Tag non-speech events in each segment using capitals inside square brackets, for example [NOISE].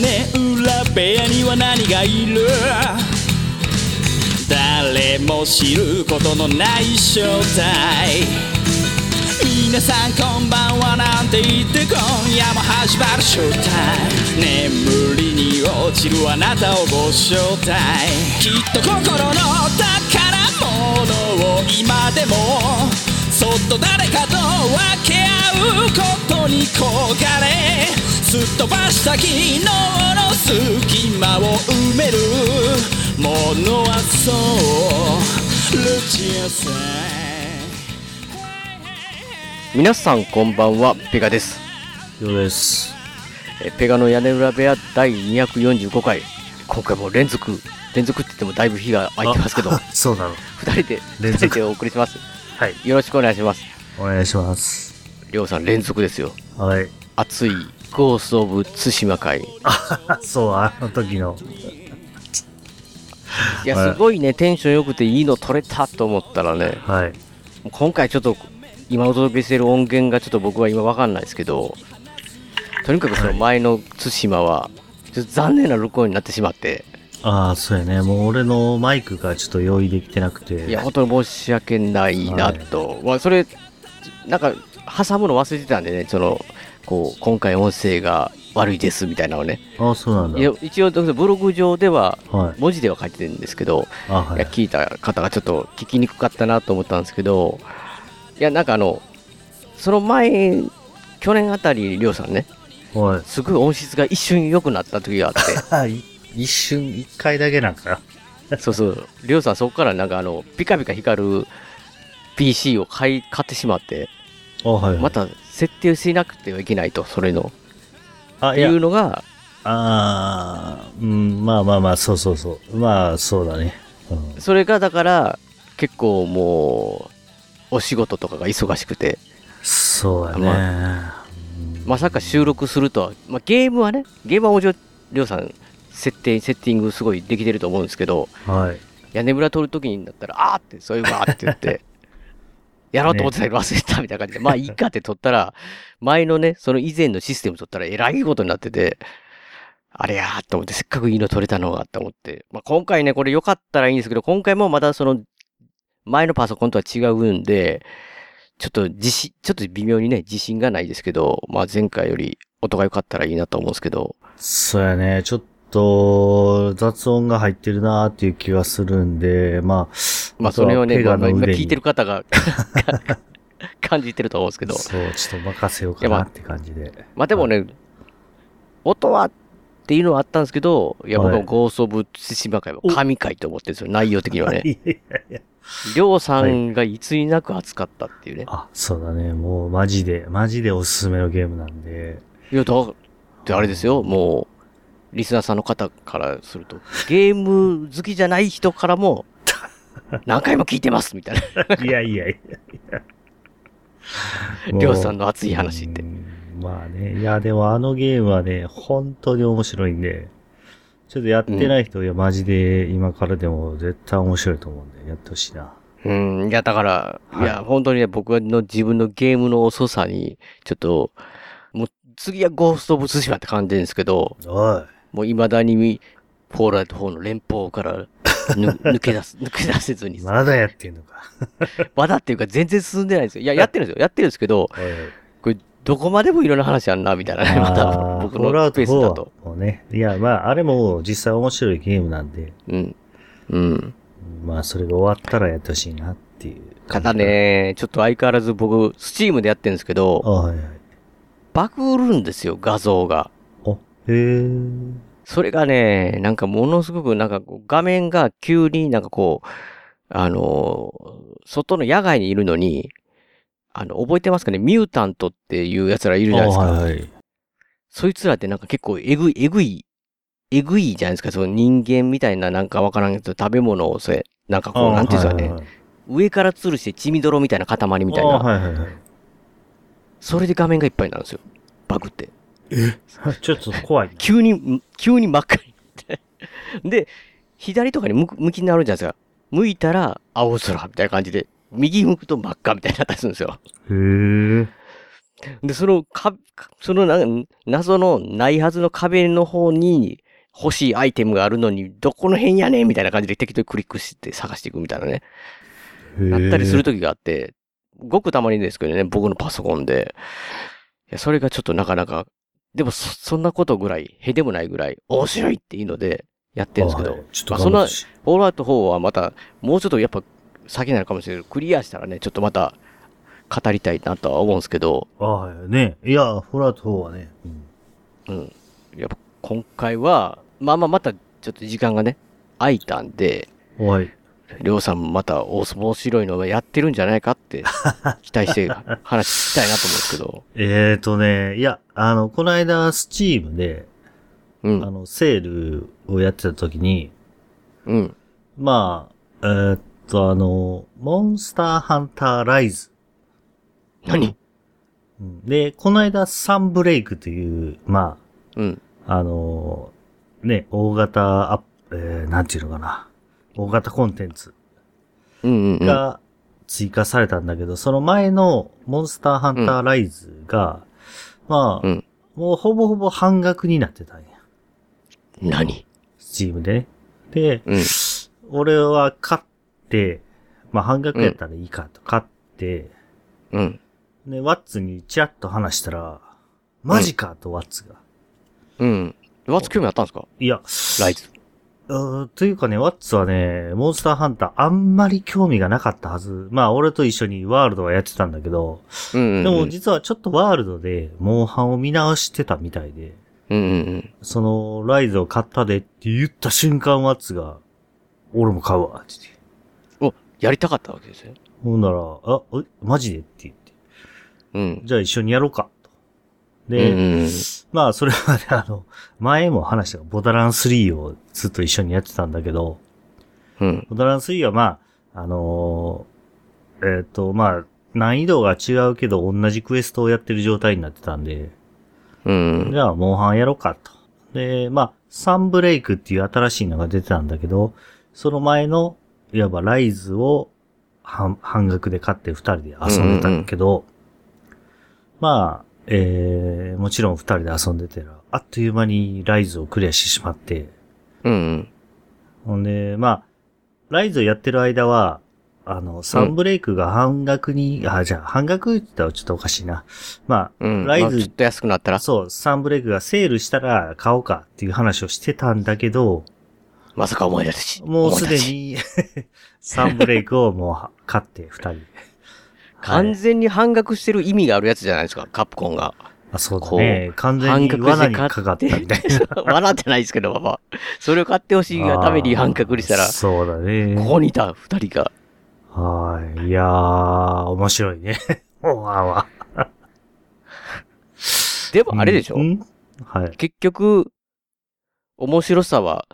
根裏部屋には何がいる？誰も知ることのない正体。皆さんこんばんはなんて言って今夜も始まるショータイム眠りに落ちるあなたをご招待。きっと心の宝物を今でも。そっと誰かと分け合うことに焦がれ。すっ飛ばした昨日の隙間を埋めるものはそうルチアさ皆さんこんばんはペガですようです。えペガの屋根裏部屋第245回今回も連続連続って言ってもだいぶ日が空いてますけどあそうなの。二人で連続でお送りしますはい。よろしくお願いしますお願いします。りょうさん連続ですよはい。熱いゴースト・オブ・ツシマ会あ、そう、あの時の。いやはいすごいねテンション良くていいの撮れたと思ったらねはい。今回ちょっと今お届けしてる音源がちょっと僕は今わかんないですけどとにかくその前の対馬はちょっと残念な録音になってしまってああ、そうやね。もう俺のマイクがちょっと用意できてなくて。いや本当に申し訳ないなと、まあそれなんか挟むの忘れてたんでねそのこう今回音声が悪いですみたいなのをねああ、そうなんだ。いや一応ブログ上でははい。文字では書いてるんですけど、あはいいや。聞いた方がちょっと聞きにくかったなと思ったんですけどいやなんかあのその前去年あたりりょうさんねはい。すごい音質が一瞬良くなった時があっはい。[LAUGHS] 一瞬、一回だけなんかてそうそうりょうさんそこからなんかあのピカピカ光る PC を買い買ってしまってな。あはい。また設定しなくてはいけないとそれのあ、いいや、うのがああ、うん、まあまあまあ、そうそうそう。まあ、そうだね。うん。それがだから結構もうお仕事とかが忙しくてそうやね。ままさか収録するとは、まあ、ゲームはねゲームはもちろんりょうさん設定セッティングすごいできてると思うんですけどはい。屋根裏撮るときになったらあーってそういうわーって言ってやろうと思ってたけど忘れてたみたいな感じで、まあいいかって撮ったら前のねその以前のシステム撮ったらえらいことになっててあれやーと思ってせっかくいいの撮れたのがと思って、まあ、今回ねこれ良かったらいいんですけど今回もまたその前のパソコンとは違うんでちょっと自信、ちょっと微妙にね、自信がないですけど、まあ前回より音が良かったらいいなと思うんですけど、そうやね。ちょっと、雑音が入ってるなーっていう気がするんで、まあ、まあそれをね、今聞いてる方が [LAUGHS] 感じてると思うんですけど、[LAUGHS] そう、ちょっと任せようかなって感じで。まあでもね、音はっていうのはあったんですけど、いや僕ははいゴースト・オブ・ツシマ会は神回と思ってるんですよ、内容的にはね。[LAUGHS] いやいやいや。りょうさんがいつになく熱かったっていうね。あ、そうだね。もうマジで、マジでおすすめのゲームなんで。いや、だってあれですよ、もう、リスナーさんの方からすると、ゲーム好きじゃない人からも、[LAUGHS] 何回も聞いてますみたいな。いやいやいやいや。[LAUGHS] りょうさんの熱い話ってう。んまあね。いや、でもあのゲームはね、本当に面白いんで、ちょっとやってない人、いや、マジで今からでも絶対面白いと思うんで、やってほしいな。うん、いや、だから、はいいや、本当にね、僕の自分のゲームの遅さに、ちょっと、もう、次はゴースト・オブ・ツシマって感じですけど、おい。もう未だに、フォールアウト4の連邦からぬ [LAUGHS] 抜け出す、抜け出せずに、まだやってんのか。[LAUGHS] まだっていうか全然進んでないんですよ。いや、[LAUGHS] やってるんですよ。やってるんですけど、これ、どこまでもいろんな話あんな、みたいなね、また僕のペースだ4と。もね。いや、まあ、あれも実際面白いゲームなんで、うん。うん。まあ、それが終わったらやってほしいなっていう。ただ。ね、ちょっと相変わらず僕、スチームでやってるんですけあど、はいはい。バグるんですよ、画像が。お、へえ。それがね、なんかものすごくなんか画面が急になんかこう、あのー外の野外にいるのに、あの、覚えてますかね？ミュータントっていう奴らいるじゃないですか。あはいはい。そいつらってなんか結構えぐい、えぐい、えぐいじゃないですか？その人間みたいななんかわからんけど、食べ物をそれ、なんかこう、なんていうんですかね、はいはいはい上から吊るして血みどろみたいな塊みたいな、あはいはいはい。それで画面がいっぱいになるんですよ。バグって。ちょっと怖いな。急に、急に真っ赤になって。で、左とかに向く向きになるじゃないですか。向いたら青空みたいな感じで、右向くと真っ赤みたいになったりするんですよ。へえ。で、そのか、そのな謎のないはずの壁の方に欲しいアイテムがあるのに、どこの辺やねんみたいな感じで適当にクリックして探していくみたいなね。なったりする時があって、ごくたまにですけどね、僕のパソコンで。いや、それがちょっとなかなか、でもそ、そんなことぐらい、へでもないぐらい、面白いっていうので、やってるんですけど、はいちょっとまあそんなフォールアウト4はまた、もうちょっとやっぱ先になるかもしれないけど、クリアしたらね、ちょっとまた語りたいなとは思うんですけど、あはいね。いや、フォールアウト4はね。うんうん。やっぱ今回は、まあまあまたちょっと時間がね、空いたんで、はい。りょうさんもまたお面白いのをやってるんじゃないかって [LAUGHS] 期待して話聞きたいなと思うんですけど、えーとね、いや、あの、この間、スチームで、うんあ。の、セールをやってた時に、うん。まあ、えーっと、あの、モンスターハンターライズ。何？うんで、この間、サンブレイクという、まうん。あ、あの、ね、大型アップ、えー、なんていうのかな。大型コンテンツうんうんうん。が追加されたんだけど、その前のモンスターハンターライズが、まあ、うんもうほぼほぼ半額になってたんや。何？スチームでね。で、うん。俺は買って、まあ半額やったらいいかと買って、うん。で、ワッツにチラッと話したら、マジかとワッツが。うん。ワッツ興味あったんですか？いや、ライズ。うーというかね、ワッツはね、モンスターハンターあんまり興味がなかったはず。まあ俺と一緒にワールドはやってたんだけど、うんうんうん。でも実はちょっとワールドで、モンハンを見直してたみたいで、うんうんうん。その、ライズを買ったでって言った瞬間、ワッツが、俺も買うわ、って言って。お、やりたかったわけですよ。ほんなら、あ、え、マジで？って言って。うん。じゃあ一緒にやろうか、で、うんうん。まあ、それはね、あの、前も話したボダラン3をずっと一緒にやってたんだけど、うん。ボダラン3はまあ、あのーえっ、と、まあ、難易度が違うけど同じクエストをやってる状態になってたんで、うんじ。ゃあ、モンハンやろうかと。で、まあ、サンブレイクっていう新しいのが出てたんだけど、その前の、いわばライズを半半額で買って二人で遊んでたんだけど、まあ、えー、もちろん二人で遊んでてら、あっという間にライズをクリアしてしまって、うんうん。ほんで、まあ、ライズをやってる間は、あの、サンブレイクが半額に、あ、じゃあ、半額って言ったらちょっとおかしいな。まうん。あ、ライズまあちょっと安くなったら、そう、サンブレイクがセールしたら買おうかっていう話をしてたんだけど、まさか思い出すし。もうすで。に [LAUGHS] サンブレイクをもうは買って二人完全に半額してる意味があるやつじゃないですか、カプコンが。あそうだね。完全に半額罠にかかったみたいな。笑ってないですけど、まあ、それを買ってほしいがために半額にしたらそうだね。ここにいた二人が。はい。いやー、面白いね。もうあわ。でもあれでしょ、うんはい。結局、面白さは、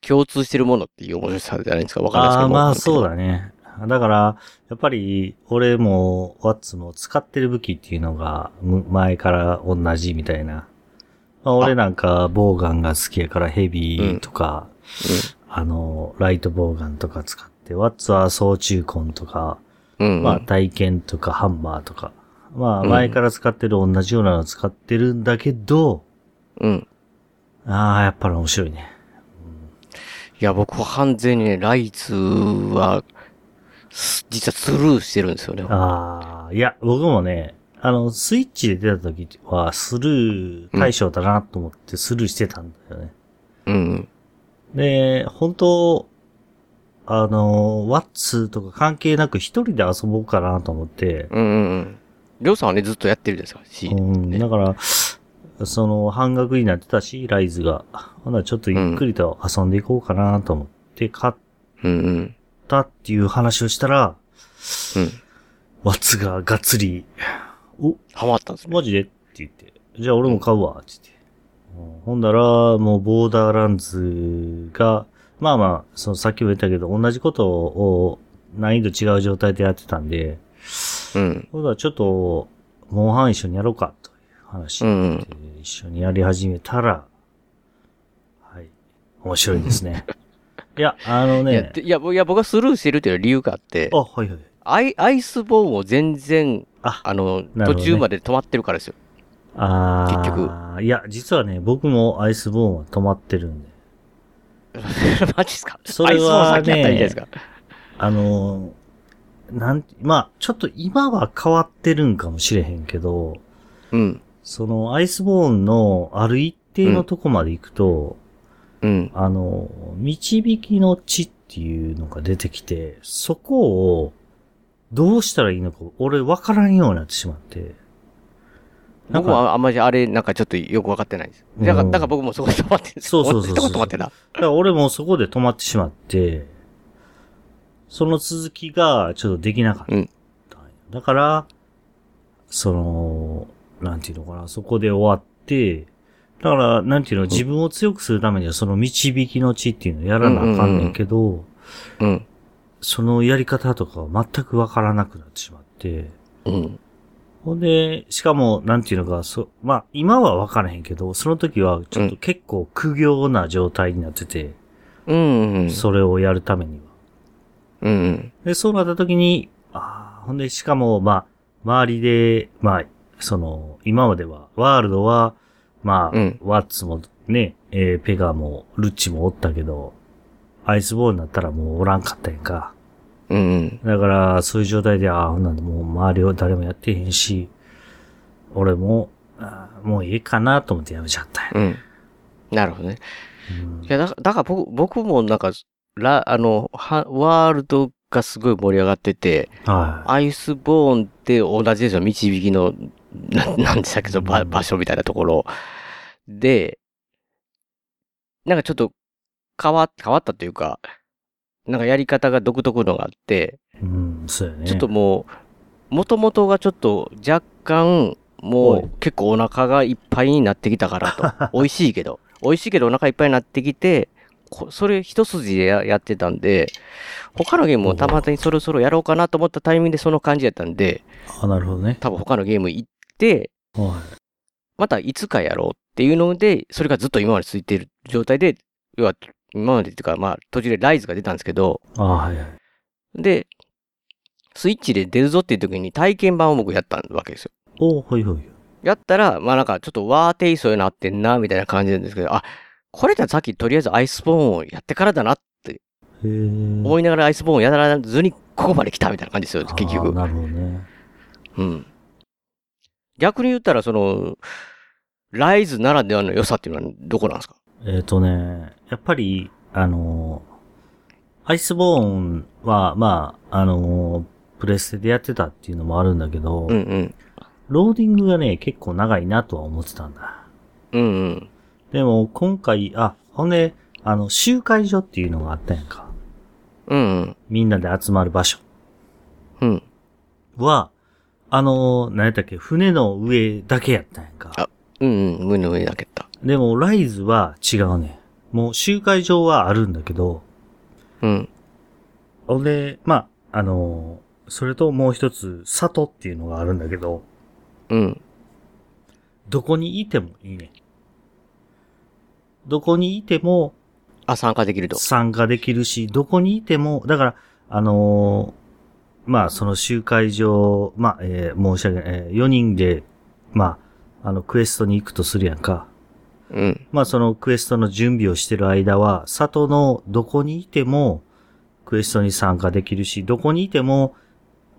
共通してるものっていう面白さじゃないですか？わかんないですけど。ああ、まあそうだ。だね。だから、やっぱり、俺も、ワッツも使ってる武器っていうのが、む前から同じみたいな。まあ、俺なんか、ボウガンが好きやからヘビーとか、あの、ライトボウガンとか使って、ワッツは総中根とか、うん。うん。まあ、体験とかハンマーとか。まあ、うん前から使ってる同じようなの使ってるんだけど、うん。ああ、やっぱり面白いね。いや、僕は完全にね、ライズは、す実はスルーしてるんですよね。ああ、いや、僕もね、あの、スイッチで出た時はスルー対象だなと思ってスルーしてたんだよね。うん。で、本当あの、ワッツとか関係なく一人で遊ぼうかなと思って、うんうんうん。りょうさんはね、ずっとやってるですから、し。うん、ねだから、その半額になってたし、ライズが。ほな、ちょっとゆっくりと遊んでいこうかなと思って買っうんうん。たっていう話をしたら、うん。ワッツががっつり、お、ハマったんですね。マジで？って言って。じゃあ俺も買うわ、って言って。うんほんだら、もうボーダーランズが、まあまあ、そのさっきも言ったけど、同じことを難易度違う状態でやってたんで、うん。ほんだらちょっと、モンハン一緒にやろうか、という話で、うんうん。一緒にやり始めたら、はい。面白いですね。いや、あのいや、いや、ぼいや僕はスルーしてるっていう理由があって、あ、はいはい。アイ、アイスボーンを全然、あ、あの、なるほどね途中まで止まってるからですよ。あー結局。いや、実はね、僕もアイスボーンは止まってるんで。[LAUGHS] マジっすか？それはねアイスボーン先やったらいいじゃないですか。あのー、なん、まあ、ちょっと今は変わってるんかもしれへんけど、うん。そのアイスボーンのある一定のとこまで行くと、うん。あの、導きの地っていうのが出てきて、そこをどうしたらいいのか、俺分からんようになってしまって。なんか、僕はあんまりあれ、なんかちょっとよくわかってないです。だから、うんだから僕もそこで止まってるんですそうそうそうそう止まってんな。だから俺もそこで止まってしまって、その続きがちょっとできなかったんや。だから、その、なんていうのかな、そこで終わって、だから、なんていうの、自分を強くするためにはその導きの地っていうのをやらなあかんねんけど、うん。そのやり方とかは全くわからなくなってしまって、うん。ほんで、しかも、なんていうのか、そ、まあ、今はわからへんけど、その時はちょっと結構苦行な状態になってて、うん。うん。それをやるためには。うん。で、そうなった時に、ああ、ほんで、しかも、まあ、周りで、まあ、その、今までは、ワールドは、まあ、うんワッツもね、えーペガも、ルッチもおったけど、アイスボールになったらもうおらんかったやんか。うん。だから、そういう状態で、ああ、ほんなんでもう周りを誰もやってへんし、俺も、もういいかなと思ってやめちゃったんや。うん。なるほどね。うんいや、だから、だから僕、僕もなんか、ラ、あの、は、ワールドがすごい盛り上がってて、はアイスボーンって同じですよ。導きの、ななんでしたっけ、その場場所みたいなところ。で、なんかちょっと変わ、変わったというか、なんかやり方が独特のがあって、い。うん、そうやね。ちょっともう、もともとがちょっと若干、もう結構お腹がいっぱいになってきたからと。[LAUGHS] 美味しいけど。美味しいけどお腹いっぱいになってきて、こそれ一筋でややってたんで、他のゲームもたまにそろそろやろうかなと思ったタイミングでその感じやったんで、あ、なるほどね。多分他のゲーム行って、はまたいつかやろうっていうので、それがずっと今まで続いている状態で、要は今までっていうか、まあ途中でライズが出たんですけど、はいはい。で、スイッチで出るぞっていう時に体験版を僕やったわけですよ。おほいほい。やったら、まあなんかちょっとワーテイストになってんな、みたいな感じなんですけど、あ、これじゃさっきとりあえずアイスボーンをやってからだなって。思いながらアイスボーンをやらずにここまで来たみたいな感じですよ、結局。なるほどね。うん。逆に言ったら、その、ライズならではの良さっていうのはどこなんですか？えっ、とね、やっぱり、あのーアイスボーンは、まあ、あのープレステでやってたっていうのもあるんだけど、うんうん。ローディングがね、結構長いなとは思ってたんだ。うんうん。でも、今回、あ、ほんで、あの、集会所っていうのがあったやんか。うんうん。みんなで集まる場所うん。は、あのー何やったっけ、船の上だけやったんやんか。あうんうん。胸の上だけだ。でも、ライズは違うね。もう集会場はあるんだけど、うん。ほんで、まあ、あのーそれともう一つ、里っていうのがあるんだけど、うん。どこにいてもいいね。どこにいてもあ、参加できると。参加できるし、どこにいても、だから、あのーまあ、その集会場、まあ、えー申し訳ない、え4人で、まあ、あの、クエストに行くとするやんか。うん。まあ、そのクエストの準備をしてる間は、里のどこにいても、クエストに参加できるし、どこにいても、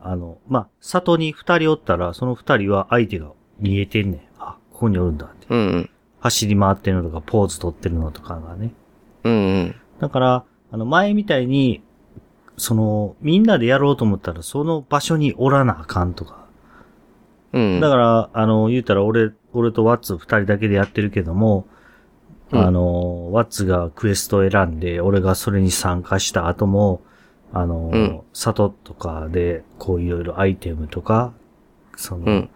あの、まあ、里に二人おったら、その二人は相手が見えてんねん。あ、ここにおるんだって。うんうん。走り回ってるのとか、ポーズ取ってるのとかがね。うんうん。だから、あの、前みたいに、その、みんなでやろうと思ったら、その場所におらなあかんとか。うん。だから、あの、言うたら俺、俺とワッツ二人だけでやってるけども、うんあの、ワッツがクエストを選んで、俺がそれに参加した後も、あの、うん里とかで、こういろいろアイテムとか、その、うん。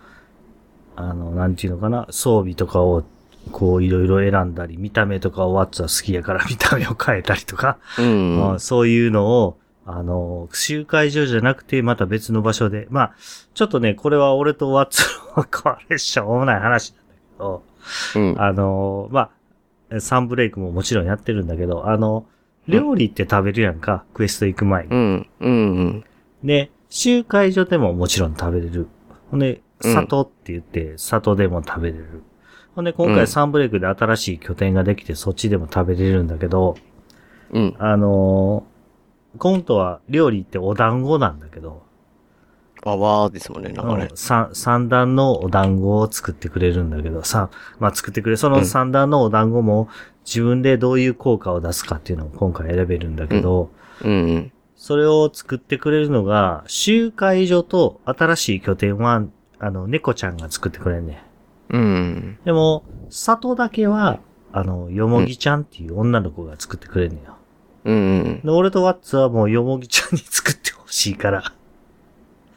あの、なんていうのかな、装備とかを、こういろいろ選んだり、見た目とかをワッツは好きやから見た目を変えたりとか、うん。まあそういうのを、あの、集会所じゃなくて、また別の場所で。まあ、ちょっとね、これは俺とワッツの、これしょうもない話なんだけど、うん。あの、まあ、サンブレイクももちろんやってるんだけど、あの、料理って食べるやんか、クエスト行く前に。うん。うん。うん。で、集会所でももちろん食べれる。ほんで、うん里って言って、里でも食べれる。ほんで、今うん回サンブレイクで新しい拠点ができて、そっちでも食べれるんだけど、うん。あのー、今度は料理ってお団子なんだけど、あ、わーですもんね、なんかねうん。三三段のお団子を作ってくれるんだけど、さ、まあ作ってくれ、その三段のお団子も自分でどういう効果を出すかっていうのを今回選べるんだけど、うんうん。それを作ってくれるのが、集会所と新しい拠点は、あの、猫ちゃんが作ってくれんねん。うん。でも、里だけは、あの、よもぎちゃんっていう女の子が作ってくれんねんよ。うんうん。で、俺とワッツはもうよもぎちゃんに作ってほしいから。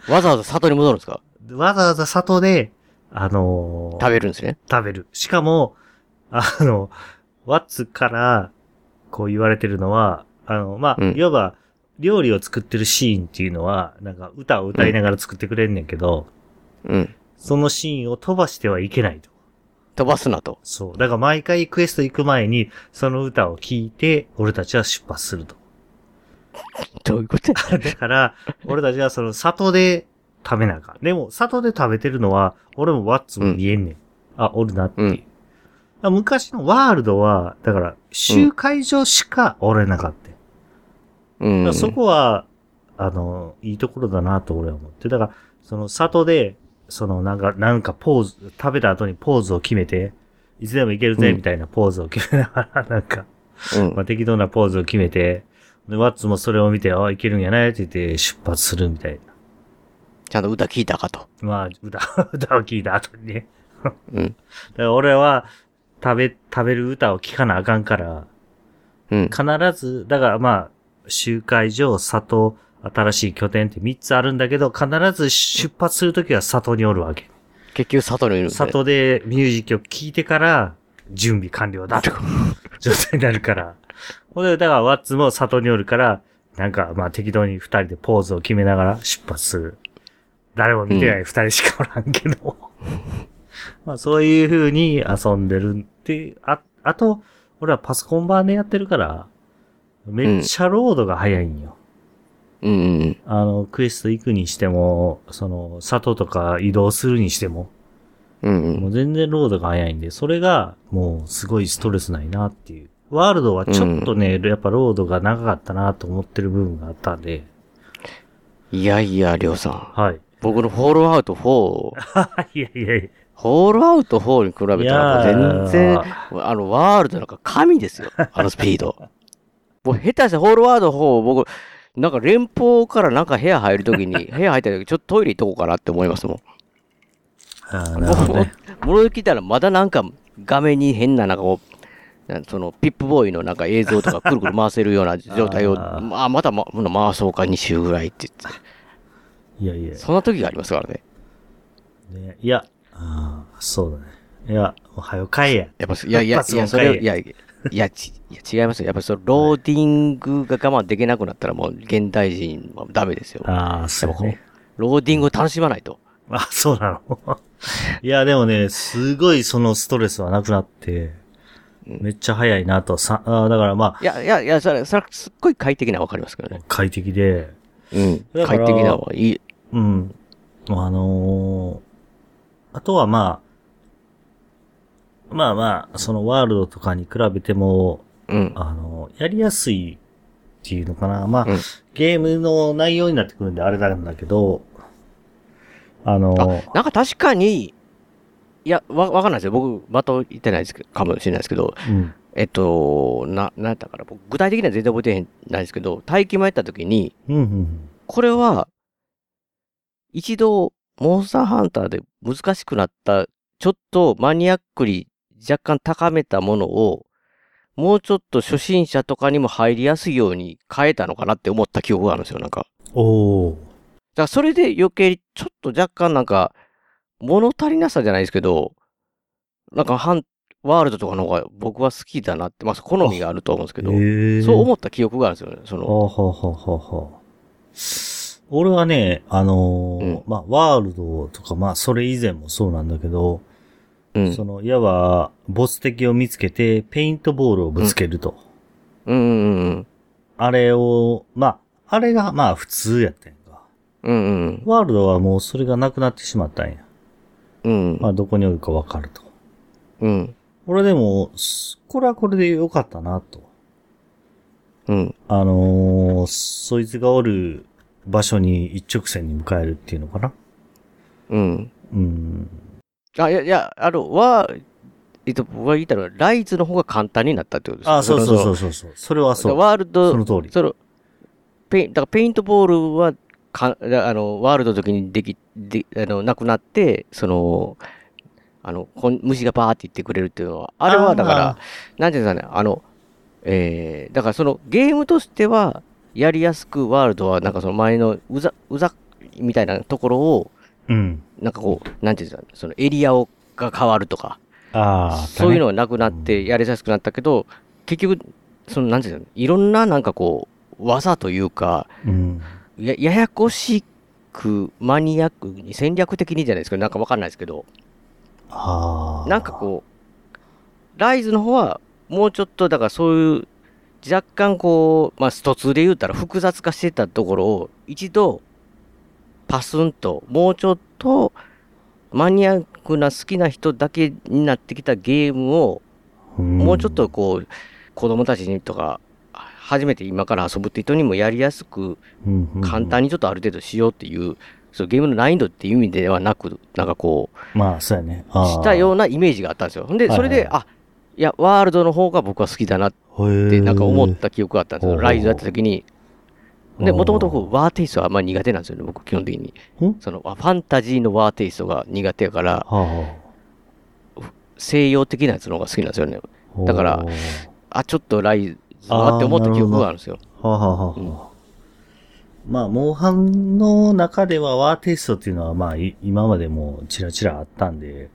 わざわざ里に戻るんですか？わざわざ里で、あのー食べるんですね。食べる。しかも、あの、ワッツから、こう言われてるのは、あの、まあ、うんいわば、料理を作ってるシーンっていうのは、なんか歌を歌いながら作ってくれんねんけど、うん。そのシーンを飛ばしてはいけないと。飛ばすなと。そう。だから毎回クエスト行く前に、その歌を聴いて、俺たちは出発すると。どういうこと [LAUGHS] だから、俺たちはその里で食べなあかん。でも、里で食べてるのは、俺もワッツも見えんねん。あ、おるなっていう。うんあ昔のワールドは、だから、集会所しかおれなかった。うん。そこは、あの、いいところだなと俺は思って。だから、その里で、そのなんか、なんかポーズ、食べた後にポーズを決めて、いつでもいけるぜ、うんみたいなポーズを決めながら、[LAUGHS] なんか、うんまあ、適当なポーズを決めて、で、ワッツもそれを見て、あ、いけるんやね、って言って出発するみたいちゃんと歌聞いたかと。な。まあ、歌、[LAUGHS] 歌を聞いた後にね。うん。[LAUGHS] だから俺は、食べ、食べる歌を聞かなあかんから、うん。必ず、だからまあ、集会所、里、新しい拠点って3つあるんだけど、必ず出発するときは里におるわけ。結局里にいるんで。里でミュージックを聴いてから、準備完了だと。[LAUGHS] 状態になるから。ほんで、だからワッツも里におるから、なんかまあ適当に二人でポーズを決めながら出発する。誰も見てない二人しかおらんけど。[LAUGHS] まあそういう風に遊んでるって、あ、あと、俺はパソコン版でやってるから、めっちゃロードが早いんよ。うんうんあの、クエスト行くにしても、その、里とか移動するにしても、うん。うんうん。もう全然ロードが早いんで、それがもうすごいストレスないなっていう。ワールドはちょっとね、やっぱロードが長かったなと思ってる部分があったんで、いやいや、りょうさん。はい。僕のフォールアウト4、[LAUGHS] いやいやいや。フォールアウト4に比べたら全然あの、ワールドなんか神ですよ。あのスピード。[LAUGHS] もう下手してフォールアウト4、僕、なんか連邦からなんか部屋入るときに、[LAUGHS] 部屋入ったときちょっとトイレ行っとこうかなって思いますもん。あーなるほどね。戻ってきたらまだなんか画面に変ななんかこう、そのピップボーイのなんか映像とかくるくる回せるような状態を、ああ、また、ま、回そうか2周ぐらいって言って、いやいや。そんな時がありますからね。ね、いや、あーそうだね。いや、もう早よ帰や。やっぱ、いやいやいや、それ、いや、[LAUGHS] いや、ちいや違いますよ。やっぱりその、ローディングが我慢できなくなったらもう現代人はダメですよ。ああ、そうね。ローディングを楽しまないと。[LAUGHS] あ、そうなの [LAUGHS] いや、でもね、すごいそのストレスはなくなって、めっちゃ早いなと、さ、あーだからまあ、いや、いや、いや、それ、それはすっごい快適なわかりますけどね。快適で、うん。快適なのはいい。うん。あのーあとはまあ、まあまあ、そのワールドとかに比べても、うん。あのやりやすいっていうのかな。まあ、うんゲームの内容になってくるんであれなんだけど、あのーなんか確かに、いや、わ、わかんないですよ。僕、的言ってないですけど、かもしれないですけど、うん。えっと、な、なんやったかな。僕、具体的には全然覚えてへんないですけど、待機もやった時に、うん、うん。これは、一度、モンスターハンターで難しくなった、ちょっとマニアックに若干高めたものを、もうちょっと初心者とかにも入りやすいように変えたのかなって思った記憶があるんですよ、なんか。おー。だからそれで余計にちょっと若干なんか、物足りなさじゃないですけど、なんかハン、ワールドとかの方が僕は好きだなって、まあ好みがあると思うんですけど、えそう思った記憶があるんですよね。その、ほうほうほうほうほう。俺はね、あのーうんまあ、ワールドとか、まあ、それ以前もそうなんだけど、うん。その、いわば、ボス敵を見つけて、ペイントボールをぶつけると。うんうんうんあれを、まあ、あれが、まあ、普通やったやんか。うんうん。ワールドはもうそれがなくなってしまったんや。うん。まあ、どこにおるかわかると。うん。俺でも、すこれはこれで良かったなと。うん。あのー、そいつがおる場所に一直線に向かえるっていうのかな。うん。うん。あ、いや、いや、あの、は、えっと、僕が言ったのは、ライズの方が簡単になったってことですあ、そうそうそうう。そうそう。それはそう。ワールド、その通り。その、ペイン、だからペイントボールは、か、あの、ワールドの時にでき、で、あの、なくなって、その、あの、こん虫がバーって言ってくれるっていうのは、あれはだから、なんていうんですかね、あの、えー、だからそのゲームとしては、やりやすくワールドは、なんかその前のうざ、うざみたいなところを、うん。なんかこう、なんていうんですか、そのエリアをが変わるとか、ああ、そういうのは。がなくなってやりやすくなったけど、結局、その、なんていうんですか、いろんななんかこう、技というか、うん。や、ややこしく、マニアックに、戦略的にじゃないですけど、なんかわかんないですけど、ああ。なんかこう、ライズの方は、もうちょっと、だからそういう、若干こう、まあ、スト2で言うたら複雑化してたところを、一度、パスンと、もうちょっと、マニアックな好きな人だけになってきたゲームを、うん、もうちょっとこう、子供たちにとか、初めて今から遊ぶって人にもやりやすく、簡単にちょっとある程度しようっていう、そうゲームの難易度っていう意味ではなく、なんかこう、まあ、そうやね。したようなイメージがあったんですよ。で、はいそれで、はいあ、いや、ワールドの方が僕は好きだなって、なんか思った記憶があったんですよ。ライズやった時に。で、もともとワーテイストはあんまり苦手なんですよね、僕、基本的に。ん？その、ファンタジーのワーテイストが苦手やから、は西洋的なやつの方が好きなんですよね。あ、だからあ、ちょっとライズはって思った記憶があるんですよ。まあ、モンハンの中ではワーテイストっていうのは、まあ、い今までもちらちらあったんで、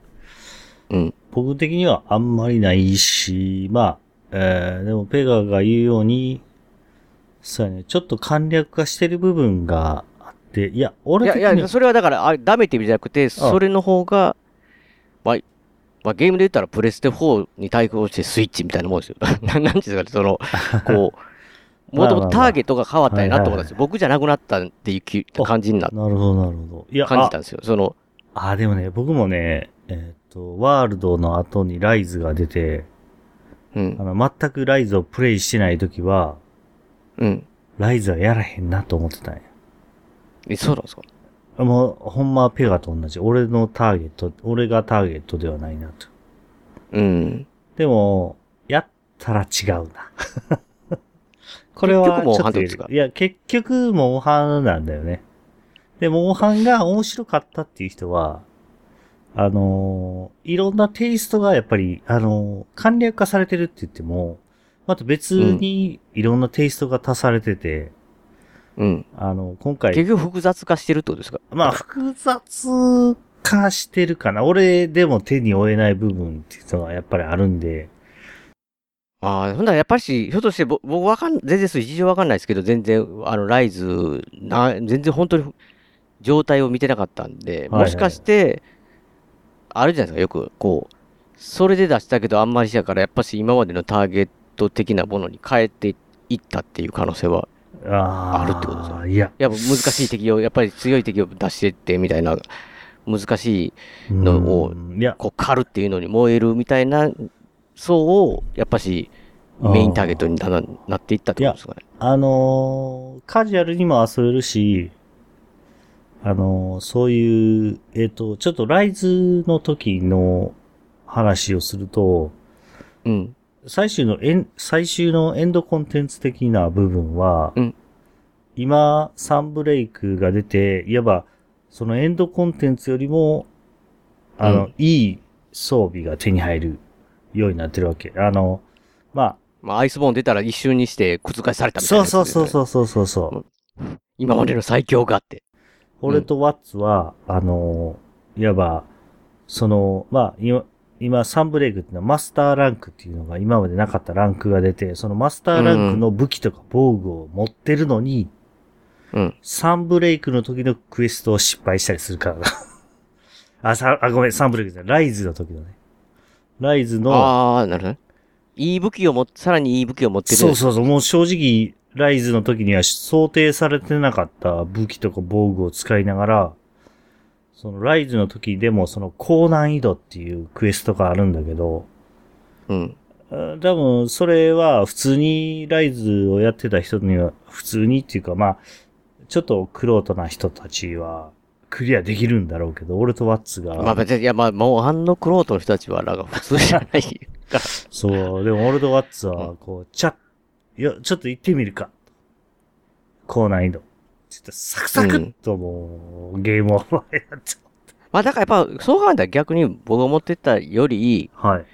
うん。僕的にはあんまりないし、まあ、えー、でもペガが言うように、そうやね、ちょっと簡略化してる部分があって、いや、いやい俺的にはや、それはだから、あダメって意味じゃなくて、それの方が、まあ、まあ、ゲームで言ったらプレステ4に対抗してスイッチみたいなもんですよ。な [LAUGHS] なんですかね、その、[LAUGHS] こう、もともとターゲットが変わったんやなと思ったんですよ。僕じゃなくなったっていうき感じにななるほど、なるほど。いや、あ感じたんですよ。その、あ、でもね、僕もね、えっ、と、ワールドの後にライズが出て、うんあ。の、全くライズをプレイしてない時は、うん。ライズはやらへんなと思ってたんや。え、そうなんですか？もう、ほんまはペガと同じ。俺のターゲット、俺がターゲットではないなと。うん。でも、やったら違うな。これは結局っとハンですかいや、結局、モンハンなんだよね。で、モンハンが面白かったっていう人は、あのーいろんなテイストがやっぱり、あのー簡略化されてるって言っても、また別にいろんなテイストが足されてて、うん。あの、今回、結局複雑化してるってことですか？まあ、複雑化してるかな。俺でも手に負えない部分っていうのはやっぱりあるんで、ああ、ほんならやっぱりし、ひょっとしてぼ僕わかん、全然そう事情わかんないですけど、全然、あの、ライズ、な、全然本当に状態を見てなかったんで、はいもしかして、あるじゃないですか、よく、こう、それで出したけどあんまりしやから、やっぱし今までのターゲット的なものに変えていったっていう可能性は、あるってことですよ。いや、やっぱ難しい敵を、やっぱり強い敵を出してってみたいな、難しいのをこう狩るっていうのに燃えるみたいな層を、やっぱしメインターゲットにだんだんなっていったってことですかね。あのーカジュアルにも遊べるし、あのーそういう、えっ、と、ちょっとライズの時の話をすると、うん。最終のエン、最終のエンドコンテンツ的な部分は、うん今、サンブレイクが出て、いわば、そのエンドコンテンツよりも、あの、うんいい装備が手に入るようになってるわけ。あの、まあ、まあ、アイスボーン出たら一瞬にして覆されたみたいそうなね、そうそうそうそうそうそう。今までの最強があって。俺とワッツは、あの、いわば、その、まあ、今、今、サンブレイクっていうのはマスターランクっていうのが今までなかったランクが出て、そのマスターランクの武器とか防具を持ってるのに、うん。サンブレイクの時のクエストを失敗したりするからな。[LAUGHS] あ、さ、あ、ごめん、サンブレイクじゃない。ライズの時のね。ライズの、ああ、なるほどね。いい武器を持っ、さらにいい武器を持ってる。そうそうそう、もう正直、ライズの時には想定されてなかった武器とか防具を使いながら、そのライズの時でもその高難易度っていうクエストがあるんだけど、うん。あ多分それは普通にライズをやってた人には、普通にっていうかまあ、ちょっとクロートな人たちはクリアできるんだろうけど、俺とワッツが、まあ別に、いやまあ、もうあのクロートの人たちは、なんか普通じゃない。[LAUGHS] そう、でも俺とワッツは、こう、ちゃ、いや、ちょっと行ってみるか。高難易度。ちょっとサクサクっともう、ゲームオーバーやっちまあだからやっぱ、そう考えたら逆に僕が思ってたより。はい。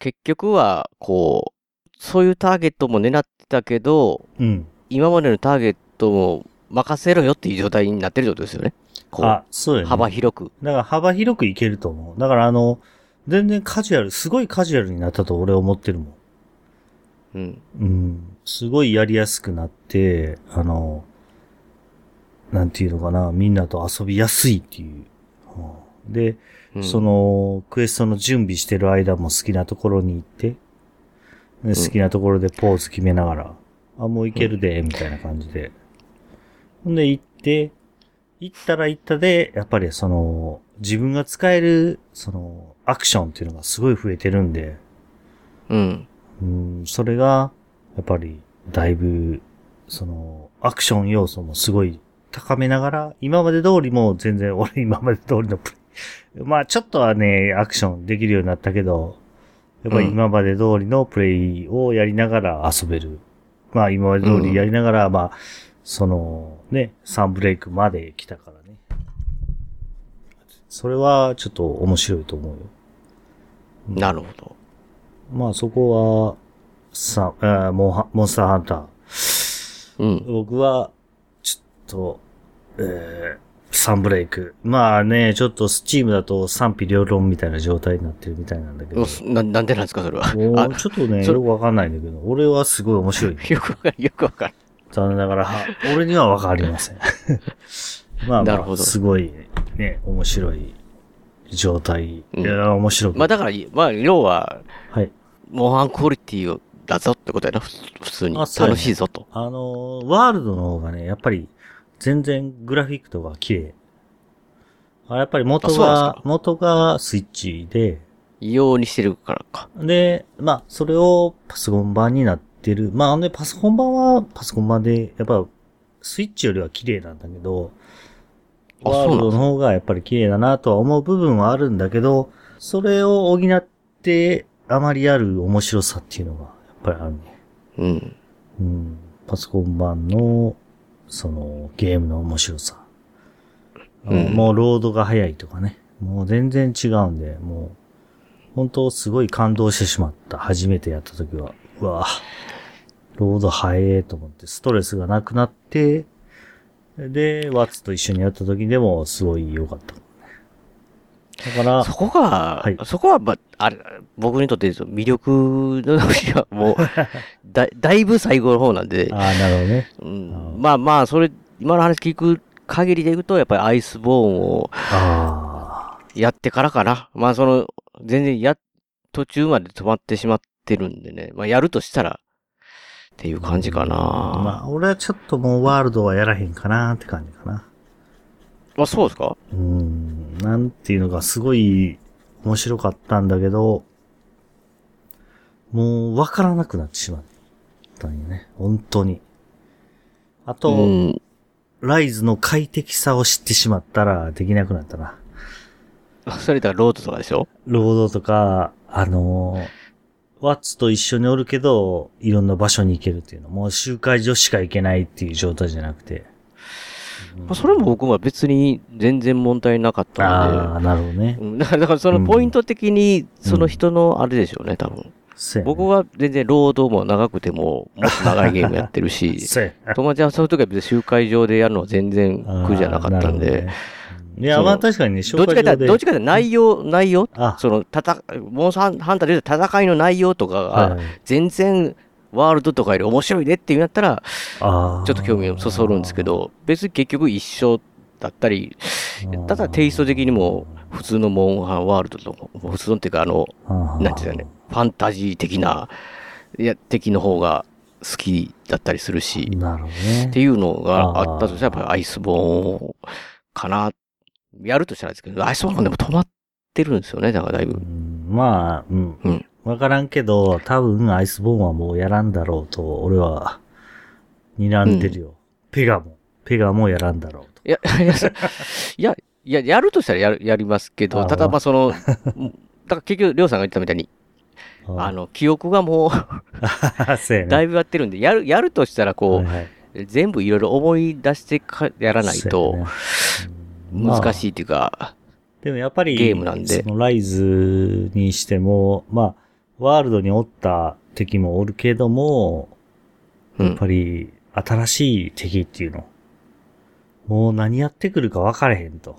結局は、こう、そういうターゲットも狙ってたけど、うん。今までのターゲットも任せろよっていう状態になってるってことですよね。こあう、、そうよね。幅広く。だから幅広くいけると思う。だからあの、全然カジュアル、すごいカジュアルになったと俺は思ってるもん。うん。うん。すごいやりやすくなって、あの、なんていうのかな、みんなと遊びやすいっていう。うんで、うんそ、の、クエストの準備してる間も好きなところに行って、で好きなところでポーズ決めながら、あ、もう行けるで、みたいな感じで。ほんで行って、行ったら行ったで、やっぱりその、自分が使える、その、アクションっていうのがすごい増えてるんで、うん。うん、それが、やっぱり、だいぶ、その、アクション要素もすごい高めながら、今まで通りも全然俺今まで通りのプレイ。まあちょっとはね、アクションできるようになったけど、やっぱり今まで通りのプレイをやりながら遊べる。まあ今まで通りやりながら、まあ、その、ね、サンブレイクまで来たからね。それはちょっと面白いと思うよ。なるほど。まあそこは、さ、えーモンハモンスターハンター。うん。僕は、と、えー、サンブレイク。まあね、ちょっとスチームだと賛否両論みたいな状態になってるみたいなんだけど。な、なんでなんですか、それは？もあうちょっとね、それよくわかんないんだけど、俺はすごい面白い。[LAUGHS] よくわかる、よくわかる。残念ながら、は俺にはわかりません。[LAUGHS] まあまあ、なるほどすごいね、面白い状態。うんいや、面白く。まあだから、まあ、要は、はい。模範クオリティをだぞってことやな、ふ普通に。楽しいぞと。あのー、ワールドの方がね、やっぱり、全然グラフィックとか綺麗。あやっぱり元あそうなんですがか、元がスイッチで、異様にしてるからか。で、まあ、それをパソコン版になってる。まあ、ね、パソコン版はパソコン版で、やっぱ、スイッチよりは綺麗なんだけど、あワールドの方がやっぱり綺麗だなとは思う部分はあるんだけど、それを補って、あまりある面白さっていうのが、やっぱりあるね。うん。うん、パソコン版の、その、ゲームの面白さ。もうロードが早いとかね。もう全然違うんで、もう、本当すごい感動してしまった。初めてやった時は。うわぁロード早えと思って、ストレスがなくなって、で、ワッツと一緒にやった時でもすごい良かった。だからそ、こが、はいそこは、まあ、あれ、僕にとって魅力の話はもう、[LAUGHS] だ、だいぶ最後の方なんで、ああ、なるほどね。うん、まあまあ、それ、今の話聞く限りで言うと、やっぱりアイスボーンをあやってからかな。まあ、その、全然や、途中まで止まってしまってるんでね。まあ、やるとしたら、っていう感じかな。あ。まあ、俺はちょっともうワールドはやらへんかなって感じかな。あ、そうですか？うーん、なんていうのかすごい面白かったんだけど、もうわからなくなってしまったんよね。本当に。あと、うん。ライズの快適さを知ってしまったらできなくなったな。それだからロードとかでしょ？ロードとか、あのーワッツと一緒におるけど、いろんな場所に行けるっていうの。もう集会所しか行けないっていう状態じゃなくて。まあ、それも僕は別に全然問題なかったああ、なるほどね。だからだからそのポイント的に、その人のあれでしょうね、多分。僕は全然労働も長くても、もっと長いゲームやってるし、[LAUGHS] 友達はそういう時は別に集会場でやるのは全然苦じゃなかったんで、いや、まあ確かにね、どっちかというと、で。どっちかというと内容、内容、あ、その、たた、モンスターハンターで言うと戦いの内容とかが、全然、ワールドとかより面白いねっていうんやったら、ちょっと興味をそそるんですけ、ど、別に結局一緒だったり、ただテイスト的にも普通のモンハンワールドと、普通のっていうかあの、なんていうんだね、ファンタジー的な、いや、敵の方が好きだったりするし、なるほどね。っていうのがあったとしたら、やっぱりアイスボーンかな。やるとしたらですけど、アイスボーンでも止まってるんですよね、だからだいうぶ。んまあ、うんうん。わからんけど、多分アイスボーンはもうやらんだろうと、俺は、睨んでるよ。ペガも。ペガもやらんだろうと。いや、いや、そ [LAUGHS] いや、いや、やるとしたらやる、やりますけど、ただまあその、だから結局、りょうさんが言ったみたいに、あ、の、記憶がもう。[LAUGHS] だいぶやってるんで、やる、やるとしたらこはいはい、う、全部いろいろ思い出してか、やらないと、難しい。いっていうか、でもやっぱり、ゲームなんでそのライズにしても、まあ、ワールドにおった敵もおるけども、うんやっぱ。り、新しい敵っていうの。もう何やってくるか分かれへんと。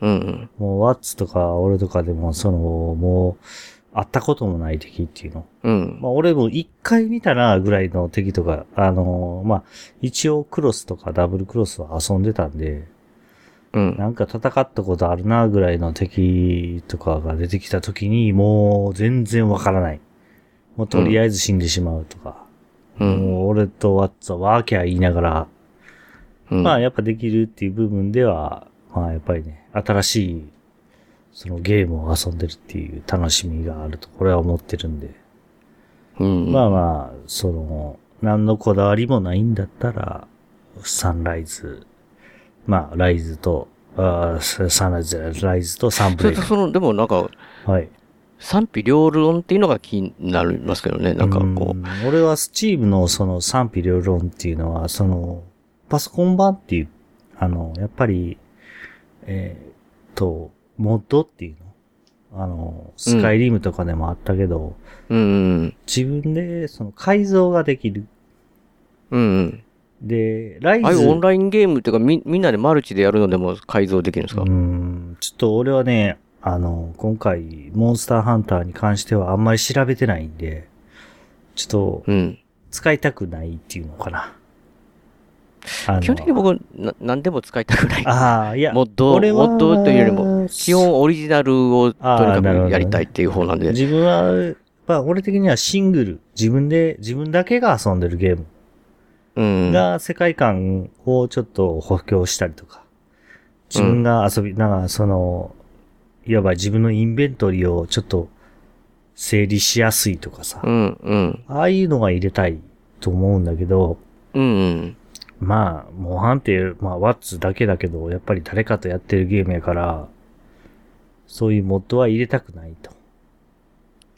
うんうん。もうワッツとか俺とかでも、その、もう、会ったこともない敵っていうの。うん。まあ俺も一回見たなぐらいの敵とか、あのまあ、一応クロスとかダブルクロスは遊んでたんで、うん。なんか戦ったことあるなぐらいの敵とかが出てきた時に、もう全然わからない。もうとりあえず死んでしまうとか。うん。もう俺とワッツはワーキャー言いながら、うんまあやっぱできるっていう部分では、まあやっぱりね、新しい、そのゲームを遊んでるっていう楽しみがあると、これは思ってるんで。うん。まあまあ、その、何のこだわりもないんだったら、サンライズ、まあ、ライズと、あーサンライズじゃない、ライズとサンブレイク。それとその、でもなんか、はい。賛否両論っていうのが気になりますけどね。なんかこうん俺はスチームのその賛否両論っていうのは、その、パソコン版っていう、あの、やっぱり、えーっと、モッドっていうの？あの、スカイリムとかでもあったけど、う、うんうん。自分でその改造ができる。うんうん。で、ライズ。ああいうオンラインゲームっていうか、み、みんなでマルチでやるのでも改造できるんですか？うーん、ちょっと俺はね、あの、今回、モンスターハンターに関してはあんまり調べてないんで、ちょっと、うん。使いたくないっていうのかな。あの基本的に僕、な、何でも使いたくない。ああ、いや、モッド、俺はモッドというよりも、基本オリジナルをとにかくやりたいっていう方なんで。自分は、まあ、俺的にはシングル、自分で、自分だけが遊んでるゲームうん。が世界観をちょっと補強したりとか、自分が遊び、なんかその、いわば自分のインベントリーをちょっと整理しやすいとかさ、うん、うん。ああいうのが入れたいと思うんだけど、うん、うん。まあ、モンハンって、まあ、ワッツだけだけど、やっぱり誰かとやってるゲームやから、そういうモッドは入れたくないと。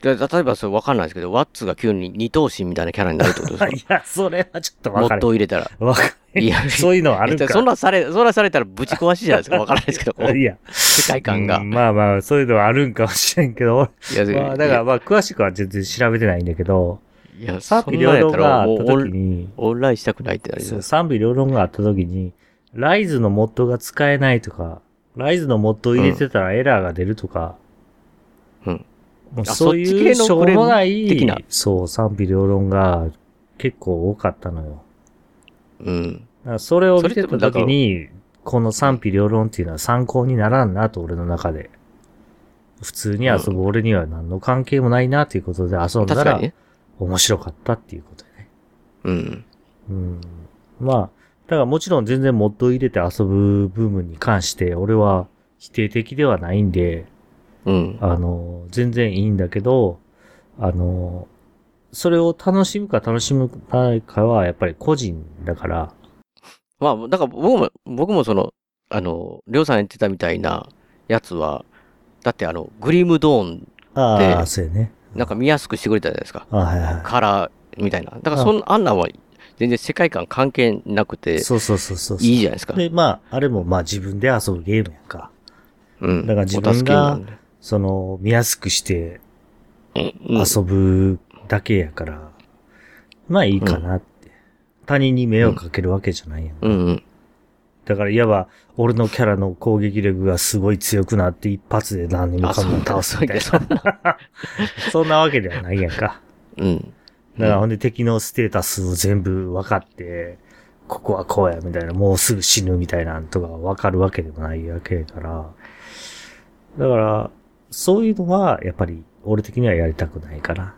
で例えばそれわかんないですけど、ワッツが急に二頭身みたいなキャラになるってことですか？[LAUGHS] いや、それはちょっとモッわかる。ドを入れたら。わかる。いや [LAUGHS] そういうのあるか。そんなされ、そんなされたらぶち壊しじゃないですか？わからないですけど、いや、世界観がうん。まあまあ、そういうのはあるんかもしれんけど、いや、まあ、だからまあ、詳しくは全然調べてないんだけど、いや、賛否両論があった時に、オンラインしたくないってなります。賛否両論があった時に、ライズのモッドが使えないとか、ライズのモッドを入れてたらエラーが出るとか、うん。もうあそういうしょうもな的ない、そう、賛否両論が結構多かったのよ。うん。それを見てた時に、この賛否両論っていうのは参考にならんなと、俺の中で。普通に遊ぶ俺には何の関係もないなということで遊んだら。面白かったっていうことでね。うん。うん。まあ、だからもちろん全然モッドを入れて遊ぶ部分に関して、俺は否定的ではないんで、うん。あの、全然いいんだけど、あの、それを楽しむか楽しむかはやっぱり個人だから、まあ、だから僕も、僕もその、あの、りょうさん言ってたみたいなやつは、だってあの、グリムドーン、ああ、でそうやね。なんか見やすくしてくれたじゃないですか。あはいはい。カラーみたいな。だからそんあんなんは全然世界観関係なくて、そうそうそうそう。いいじゃないですか。で、まあ、あれもまあ自分で遊ぶゲームやんか。うん。だから自分がその、見やすくしてうん遊ぶだけやから、まあいいかなって。他人に迷惑かけるわけじゃないやん。うんうん。だからいわば、俺のキャラの攻撃力がすごい強くなって一発で何人もあ、かも倒すみたい。な。そんなわけではないやんか。うん。だからほんで敵のステータスを全部分かって、ここはこうやみたいな、もうすぐ死ぬみたいなんとか分かるわけでもないわけやから。だから、そういうのはやっぱり俺的にはやりたくないかな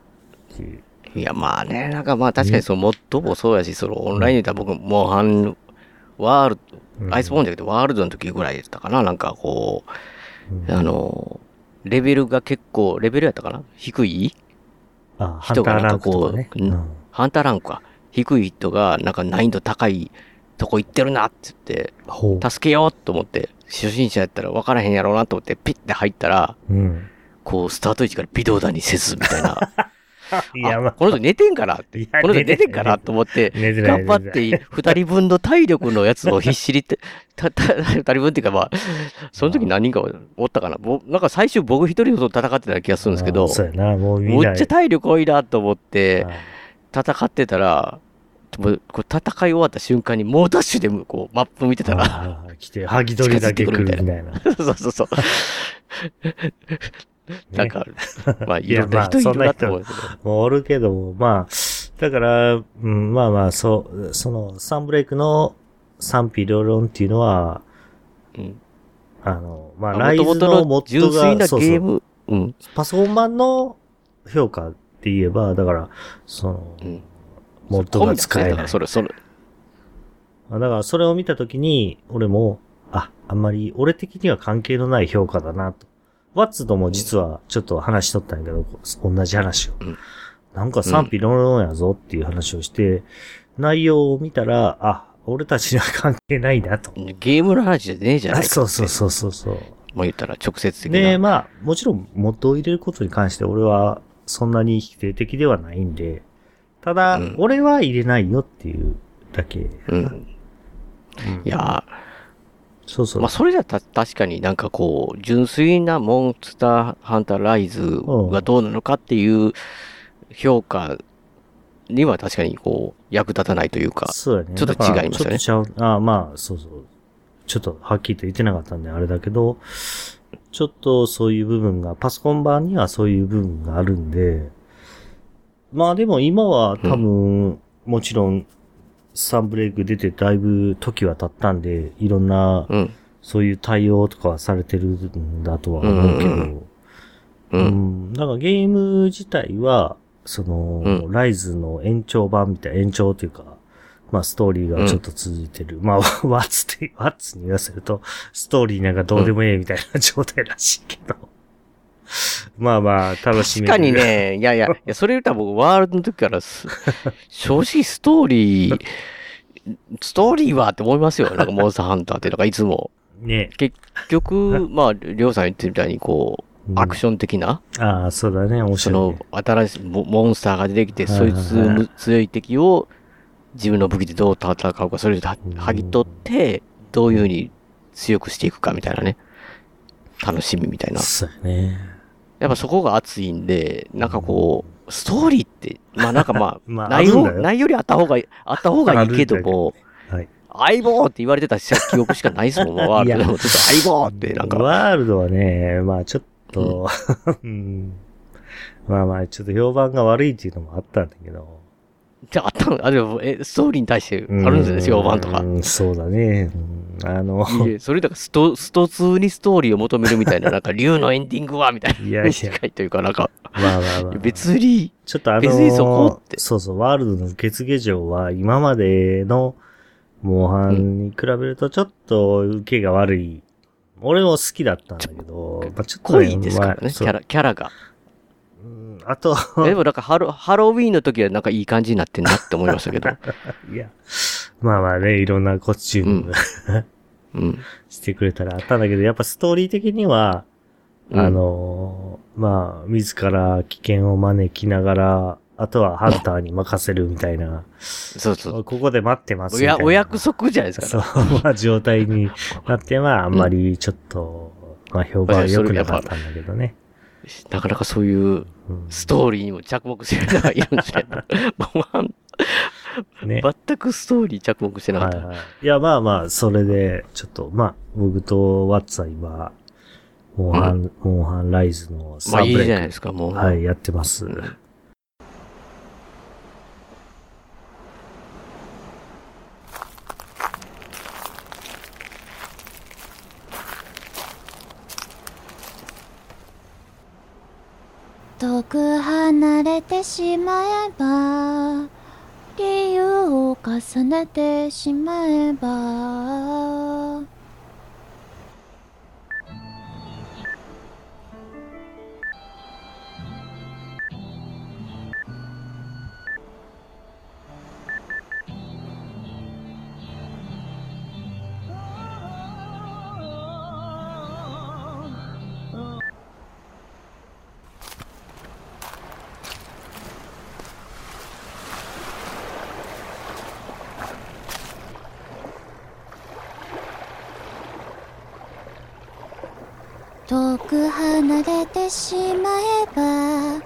っていう。いや、まあね、なんかまあ確かにその、モッドもそうやし、そのオンラインで言ったら僕、モンハン、ワールうんド、アイスボーンじゃなくてワールドの時ぐらいだったかな、なんかこうあの、レベルが結構、レベルやったかな？低い？人が。なんかこううんハンターランクか。低い人が、なんか難易度高いとこ行ってるなって言って。助けようと思って、初心者やったら分からへんやろうなと思って、ピッて入ったら、うん。こう、スタート位置から微動だにせず、みたいな。[LAUGHS] いや、まあこの人寝てんかなって。この人寝てんかなと思って、頑張って、二人分の体力のやつを必死にて、[LAUGHS] た、た、二人分っていうかまあ、その時何人かおったかな。ぼなんか最終僕一人と戦ってた気がするんですけどあ、そうやな、もう。むっちゃ体力多いなと思って、あ戦ってたら、もうこう戦い終わった瞬間に猛ダッシュでこうマップ見てたら、ああ来て、ハギ取りだけ来るみたいな。[LAUGHS] そうそうそう。なんか、まあ、いろんな人いるなと思うけど。もうおるけども、まあ、だから、うん、まあまあ、そう、その、サンブレイクの賛否両論っていうのは、うんあの、まあ、ライズ元のモッドが、そうそう、うん。パソコン版の評価って言えば、だから、その、うんモッドが使えない。だからそれ、それ、だから、それを見たときに、俺も、あ、あんまり、俺的には関係のない評価だなと。ワッツとも実は、ちょっと話しとったんやけど、同じ話を。うんなんか賛否両論やぞっていう話をして、内容を見たら、あ、俺たちには関係ないなと。ゲームの話じゃねえじゃないそうそうそうそうそう。もう言ったら直接的で、な。まあ、もちろん、モッドを入れることに関して俺は、そんなに否定的ではないんで、ただ、うん俺は入れないよっていうだけ。うん。いやそうそう。まあ、それじゃた確かになんかこう、純粋なモンスターハンターライズがどうなのかっていう評価には確かにこう、役立たないというか、そうやね。ちょっと違いますよねちょっとちゃう。あまあ、そうそう。ちょっとはっきりと言ってなかったんであれだけど、ちょっとそういう部分が、パソコン版にはそういう部分があるんで、まあでも今は多分、もちろん、サンブレイク出てだいぶ時は経ったんで、いろんな、うん。そういう対応とかはされてるんだとは思うけど、うんううん。ん。だからゲーム自体は、その、うんライズの延長版みたいな、延長というか、まあストーリーがちょっと続いてる。まあ、ワッツって、ワッツに言わせると、ストーリーなんかどうでもええみたいな状態らしいけど。まあまあ、楽しみ確かに。ね、いやいや、[LAUGHS] いや、それ言ったら僕、ワールドの時からす、正直ストーリー、[LAUGHS] ストーリーはって思いますよ。なんかモンスターハンターって、なんかいつも。ね。結局、[LAUGHS] まあ、りょうさん言ってるみたいに、こう、アクシション的な、ョン。ああ、そうだね、面そ白い、のね。、新しいモモンスターが出てきて、はいそはいつむ強い敵を自分の武器でどう戦うか、それではうん剥ぎ取って、どういう風に強くしていくかみたいなね。楽しみみたいな。そうやね。やっぱそこが熱いんで、なんかこう、ストーリーって、まあなんかま [LAUGHS] まあ、内容、ああるんだよ内容よりあった方がいい、あった方がいいけども、はい。相棒って言われてた記憶しかないですもん、ワールドでも。ちょっと相棒ってなんか、ワールドはね、まあちょっと、うんまあまあちょっと評判が悪いっていうのもあったんだけど。じゃああったのあ、でも、え、ストーリーに対してあるんですよね、評判とか。うんそうだね。うんあの、いえ、それだからスト、スト2にストーリーを求めるみたいな、なんか、竜のエンディングは、みたいな。いやいや近いというか、なんか、まあまあまあ。別に、ちょっとあの別にそこってそうそう、ワールドの受付上は今までのモンハンに比べるとちょっと受けが悪い。俺も好きだったんだけど、まあ、ちょっと濃いですからね、キャラ、キャラが。うんあと、でもなんかハロ、ハロウィーンの時はなんかいい感じになってんなって思いましたけど。[LAUGHS] いや、まあまあね、いろんなコスチューム、[LAUGHS] うん。してくれたらあったんだけど、やっぱストーリー的には、うんあのーまあ、自ら危険を招きながら、あとはハンターに任せるみたいな、そうそう。ここで待ってますおみたいな。や、お約束じゃないですそうか。、まあ状態になって、まああんまりちょっと、まあ評判は良くなかったんだけどね。なかなかそういううんストーリーにも着目してる人がいるんですね。モンハンね。全くストーリー着目してなかった。はいはい。いや、まあまあ、それで、ちょっと、まあ、僕とワッツは今、モンハン、モンハンライズのまあいいサンブレイクじゃないですか、もう。はい、やってます。うん遠く離れてしまえば理由を重ねてしまえば遠く離れてしまえば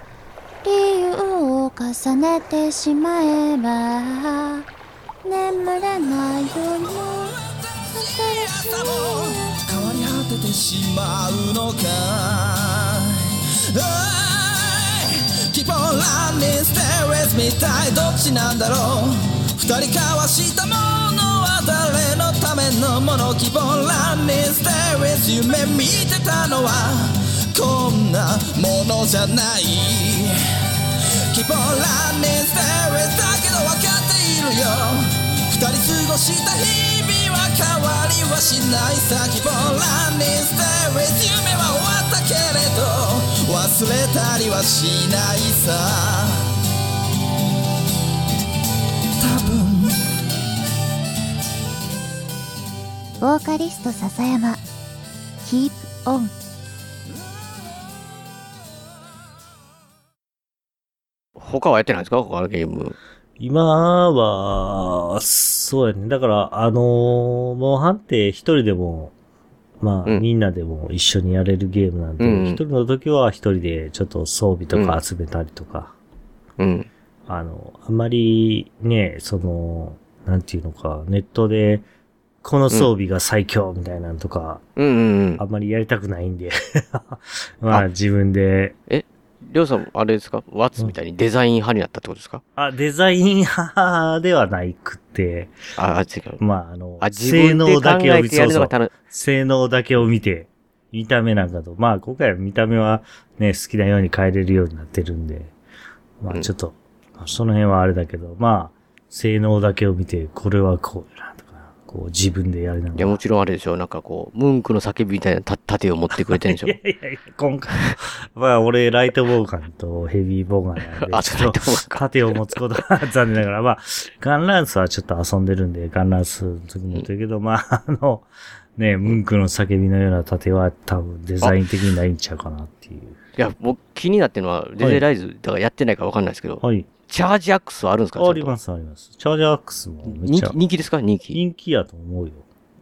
理由を重ねてしまえば眠れない夜も新しい変わり果ててしまうのか Keep on running, stay with me 一体どっちなんだろう？二人交わしたものは誰のためのもの希望欄にステイリス夢見てたのはこんなものじゃない希望ランニングステーリスだけど分かっているよ二人過ごした日々は変わりはしないさ希望ランニングステーリス夢は終わったけれど忘れたりはしないさ多分ボーカリスト笹山 Keep on 他はやってないんですか？他のゲーム。今は、そうやね。だから、あのーモンハンって一人でも、まあ、うんみんなでも一緒にやれるゲームなんで、一、うんうん人の時は一人でちょっと装備とか集めたりとか、うん。あの、あんまりね、その、なんていうのか、ネットで、この装備が最強みたいなのとか、うんうんうん。あ。んまりやりたくないんで、[LAUGHS] まああ自分で、りょうさん、あれですか？ワッツみたいにデザイン派になったってことですか？あ、デザイン派ではないくって、あ、あ違う。まああの、あ、自性能だけを見えてそうそう。楽性能だけを見て、見た目なんかと、まあ今回は見た目はね、好きなように変えれるようになってるんで、まうん。あちょっと、その辺はあれだけど、まあ、性能だけを見て、これはこうやなこう自分でやりながら。いや、もちろんあれでしょ。なんかこう、ムンクの叫びみたいなた盾を持ってくれてるんでしょいや。いやいや、今回、まあ俺、ライトボーガンとヘビーボーガンなんで、あ、ちょ盾を持つことは残念ながら、まあ、ガンランスはちょっと遊んでるんで、ガンランスの時も言ったけど、まあ、あの、ね、ムンクの叫びのような盾は多分デザイン的にないんちゃうかなっていう。いや、僕気になってるのは、デゼライズ、だからやってないからわかんないですけど、はい。チャージアックスはあるんですか？ありますす、あります。チャージアックスもめっちゃ人気、ですか？人気。人気やと思うよ。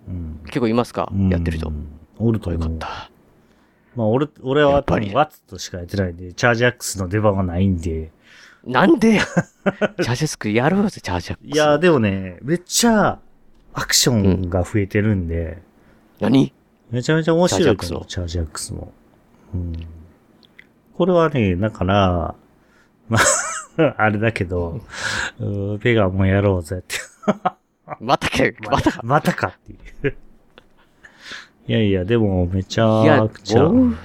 うん。結構いますか？やってる人う。ん。おると。よかった。まあ俺、俺はやっぱりワッツとしかやってないんで、チャージアックスの出番はないんで、なんで？[LAUGHS] チャージアックスやろうぜ、チャージアックス。いや、でもね、めっちゃアクションが増えてるんで、何？めちゃめちゃ面白いチャージアックスも。うん。これはね、だから、まあ、[LAUGHS] あれだけど、ペガもやろうぜって。またかよ、[LAUGHS] またか。またかっていう。いやいや、でもめちゃくちゃ。僕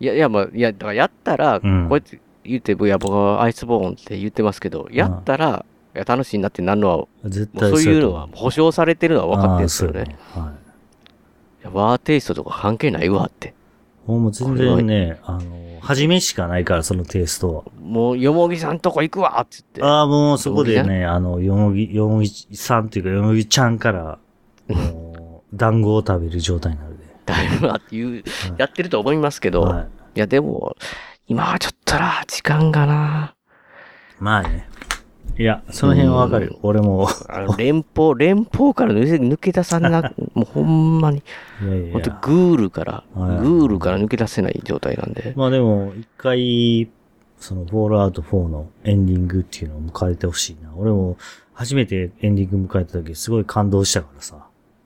いや、いや、まあ、いや、だからやったら、こうやって言って、いや、僕はアイスボーンって言ってますけど、やったら、いや、楽しいなってなるのは、も絶うそういうのは保証されてるのは分かってるんですよね。はい。いやバーテイストとか関係ないわって。もう全然ね、あの、初めしかないから、そのテイストは。もう、よもぎさんとこ行くわって言って。ああ、もうそこでね、あの、よもぎ、よもぎさんっていうか、よもぎちゃんから、[LAUGHS] もう、団子を食べる状態になるで。だいぶなっていう、やってると思いますけど、はい。いや、でも、今はちょっとな、時間がな。まあね。いや、その辺はわかるよ。俺も。あの連邦、[LAUGHS] 連邦から抜け抜け出さな、[LAUGHS] もうほんまに、いやいほんとや。グールから、はいグールから抜け出せない状態なんで。まあでも、一回、その、ボールアウト4のエンディングっていうのを迎えてほしいな。俺も、初めてエンディング迎えた時、すごい感動したからさ。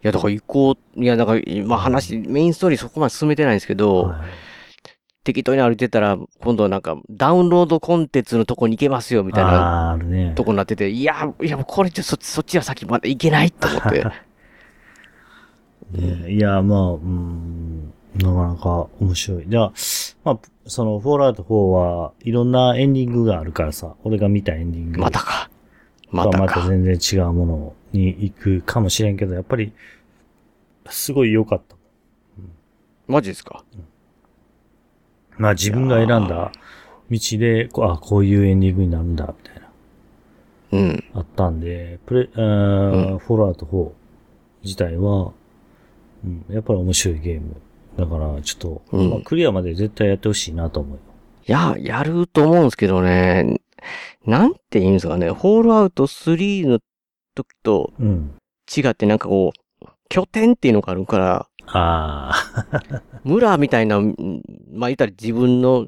いや、だから行こう、いや、なんか、まあ話、メインストーリーそこまで進めてないんですけど、はい適当に歩いてたら、今度はなんか、ダウンロードコンテンツのとこに行けますよ、みたいな。とこになってて、いや、いや、これじゃそ、そっちは先まだ行けないと思って。[LAUGHS] ねいや、まあ、うん、なかなか面白い。じゃあ、まあ、その、フォールアウト4はいろんなエンディングがあるからさ、俺が見たエンディングまたか。ままたまた。全然違うものに行くかもしれんけど、やっぱり、すごい良かった。マジですか？まあ自分が選んだ道で、こうあ、こういうエンディングになるんだ、みたいな、うん。あったんで、プレ、あーフォールアウト4自体は、うん、やっぱり面白いゲーム。だから、ちょっと、うんまあ、クリアまで絶対やってほしいなと思うよ。いや、やると思うんですけどね。なんて言うんですかね。ホールアウト3の時とうん。違ってなんかこう、拠点っていうのがあるから、あ村みたいな、うんまあ言ったら自分の、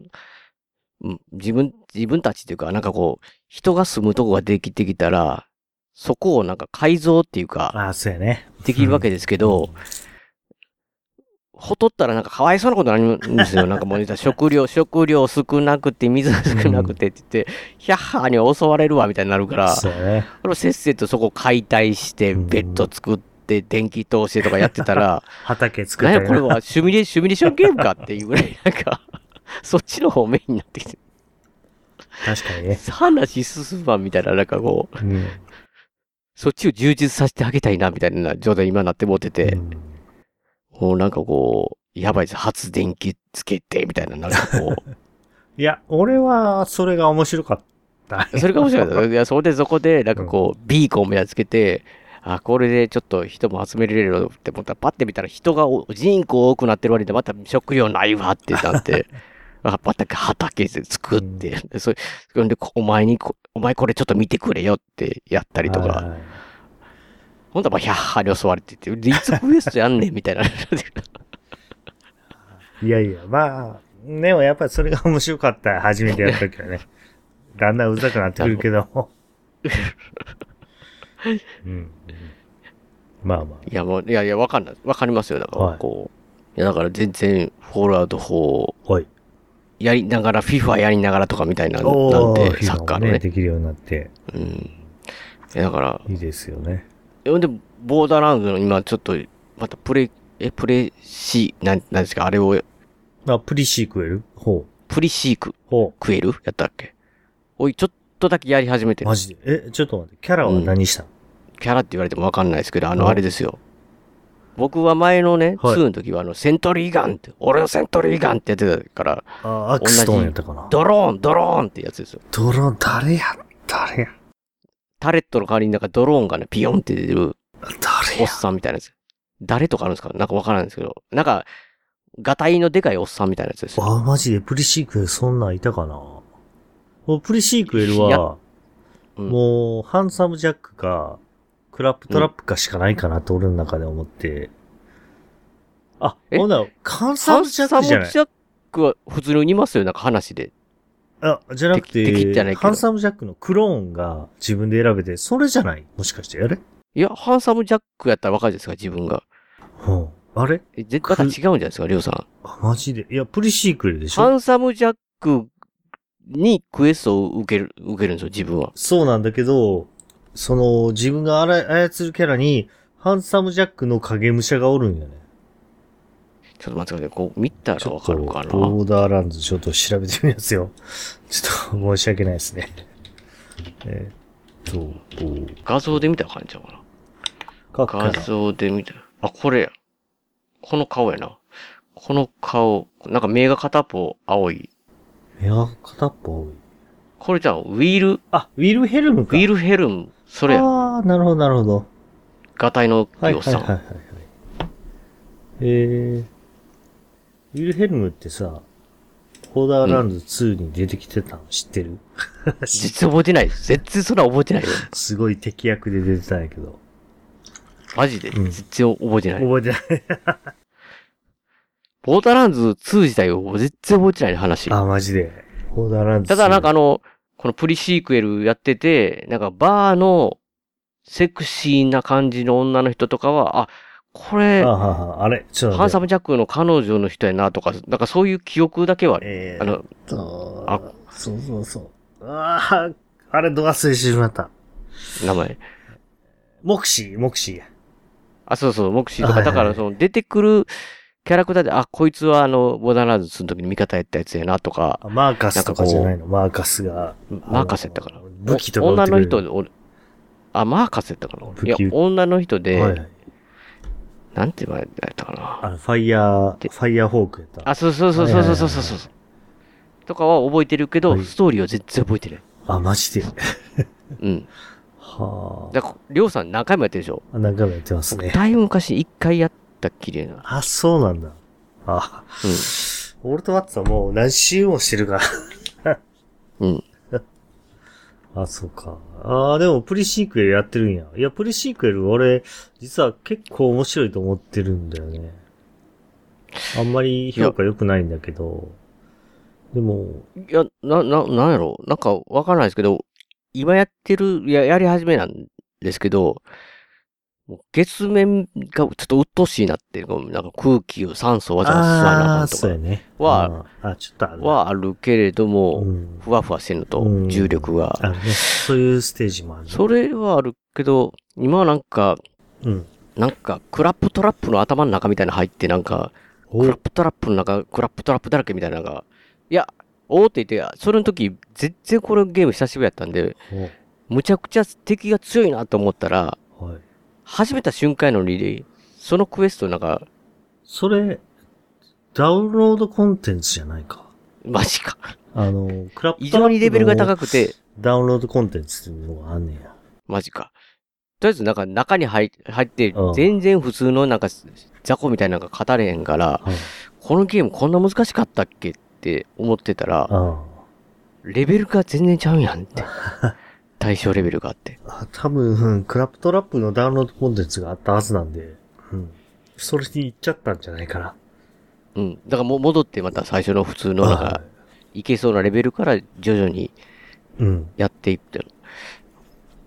うん自分、自分たちっていうか、なんかこう、人が住むとこができてきたら、そこをなんか改造っていうあ、か、ああ、そうやね。できるわけですけど、ほとったらなんかかわいそうなことになるんですよ。[LAUGHS] なんかもう言ったら食料、食料少なくて、水少なくてって言って、ヒャッハーに襲われるわみたいになるから、そうやね。せっせとそこ解体して、うんベッド作って、電気通してとかやってたら、[LAUGHS] 畑作ったりこれはシミュレシミュレーションゲームかっていうぐらい、[LAUGHS] なんか、そっちの方メインになってきて、確かにね。話進まんみたいな、なんかこう、うん。そっちを充実させてあげたいな、みたいな状態に今なってもってて、うんもうなんかこう、やばいです。発電機つけて、みたいな、なんかこ [LAUGHS] いや、俺は、それが面白かった。う、それが面白かった。いや、それでそこで、なんかこう、ビーコンみたいなのつけて、あ、これでちょっと人も集めれるよって思ったら、パッて見たら人がお、人口多くなってる割でまた食料ないわってなって、[LAUGHS] あ、また畑で作って、でそれ、それで、こお前にこ、お前これちょっと見てくれよってやったりとか、はいほんとまあ、ヒャッハーに襲われてて、でいつクエストやんねんみたいな。いやいや、まあ、でもやっぱりそれが面白かった。初めてやった時はね。だんだんうざくなってくるけど。うんうん。まあまいや、もう、いやいや、わかんない。わかりますよ。だから、はいこう。いや、だから全然、フォールアウト4、あ。はい。やりながら、FIFA やりながらとかみたいな、なんおで、ーサッカーのね。ねできるようになって、うん。いや、だから、いいですよね。ほんで、ボーダーランドの今、ちょっと、またプレイ、え、プレイシー、なん、なんですか、あれを、あ、プリシークエルほプリシークう。ほ食える？やったっけ？おい、ちょっとだけやり始めてう。マジで？え、ちょっと待って。キャラは何したの、キャラって言われてもわかんないですけど、あの、おあれですよ。僕は前のね、はい2の時は、あの、セントリーガンって、俺のセントリーガンってやってたから、あ、アクストーンやったかな。ドローン、ドローンってやつですよ。ドローン、誰や誰やタレットの代わりになんかドローンがね、ピヨンって出てるおっさんみたいなやつ。誰とかあるんですか？なんかわからないんですけど、なんか、ガタイのでかいおっさんみたいなやつですよ。あ、マジでプリシークエルそんなんいたかなもうプリシークエルは、うんもう、ハンサムジャックか、クラップトラップかしかないかなと俺の中で思って。あ、え？ほんなら、ハンサムジャッサムジクじゃない？ャックは普通にいますよ、なんか話で。あ、じゃなく敵敵じゃないて、ハンサムジャックのクローンが自分で選べて、それじゃない？もしかして、あれ？いや、ハンサムジャックやったらわかるじゃないですか、自分が。うん。あれ？え、絶対違うんじゃないですか、りょうさん。あ、マジで？いや、プリシークエルでしょハンサムジャックにクエストを受ける、受けるんですよ、自分は。そうなんだけど、その、自分があら操るキャラに、ハンサムジャックの影武者がおるんよね。ちょっと待ってください。こう見たらわかるかな？ボーダーランズちょっと調べてみますよ。ちょっと申し訳ないですね。えーっと、画像で見たらわかんちゃうかな？画。像で見たら。あ、これや。この顔やな。この顔。なんか目が片っぽ青い。いや、片っぽ多い。これじゃあ、ウィール、あ、ウィルヘルムか。ウィールヘルム。それや。ああ、なるほど、なるほど。ガタイのはい、おっさん。はい、はい、はい。はいえー、ウィルヘルムってさ、ボーダーランズ2に出てきてたの知ってる、[LAUGHS] 実然覚えてない。全然それは覚えてないよ。すごい敵役で出てたんやけど。マジで？うん全然覚えてない。覚えてない。[LAUGHS] ボーダーランズ2自体を全然覚えてない話。あ、マジで。ボーダーランズ2。ただなんかあの、このプリシークエルやってて、なんかバーのセクシーな感じの女の人とかは、あ、これあ、ははあれ、ちょっと。ハンサムジャックの彼女の人やなとか、なんかそういう記憶だけは。えー、あの、と、あそうそうそう。ああ、あれ、ど忘れしてしまった。名前。モクシー、モクシーや。あ、そうそう、モクシーとか、だからその出てくるキャラクターで、あ、こいつはあの、ボーダーランズ2の時に味方やったやつやなとか。マーカスとかじゃないの？マーカスが。マーカスやったから。武器とか女の人で、俺あ、マーカスやったかないや、女の人で、はい、なんて言われたかな。あの、ファイヤー、ファイヤーホークやった。あ、そうそうそうそうそうそうそう、とかは覚えてるけど、はい、ストーリーは全然覚えてない。あ、マジでうん。はあ。だりょうさん何回もやってるでしょ何回もやってますね。だいぶ昔一回やって、たっきな。あ、そうなんだ。あ、俺とワッツはもう何周もしてるから。うん。うん。あ、そうか。ああ、でもプリシークエルやってるんや。いや、プリシークエル俺、実は結構面白いと思ってるんだよね。あんまり評価良くないんだけど。でも、いや、な、な、なんやろなんかわからないですけど、今やってる、や、やり始めなんですけど、月面がちょっと鬱陶しいなってなんか空気を酸素わざわざ吸わなあかんとかそうやね。はあー、あ、ちょっとある。はあるけれども、うん。ふわふわしてるのとうん重力が。あるね。そういうステージもあるね。それはあるけど、今はなんか、うん。なんか、クラップトラップの頭の中みたいなの入って、なんか、おクラップトラップの中、クラップトラップだらけみたいなのが、いや、おーって言って、それの時、全然このゲーム久しぶりやったんで、むちゃくちゃ敵が強いなと思ったら。始めた瞬間のリレー、そのクエストなんか、それ、ダウンロードコンテンツじゃないか。マジか。あの、クラップ異常にレベルが高くくて、ダウンロードコンテンツっていうのがあんねや。マジか。とりあえずなんか中に入入ってうん、全然普通のなんか雑魚みたいなのが語れへんから、はい。このゲームこんな難しかったっけって思ってたら、あレベルが全然ちゃうんやんって。[LAUGHS] 対象レベルがあって。あ。多分、うんクラップトラップのダウンロードコンテンツがあったはずなんで、うん。それに行っちゃったんじゃないかな。うん。だからもう戻ってまた最初の普通のなんはか、いけそうなレベルから徐々にいうん。やっていってる。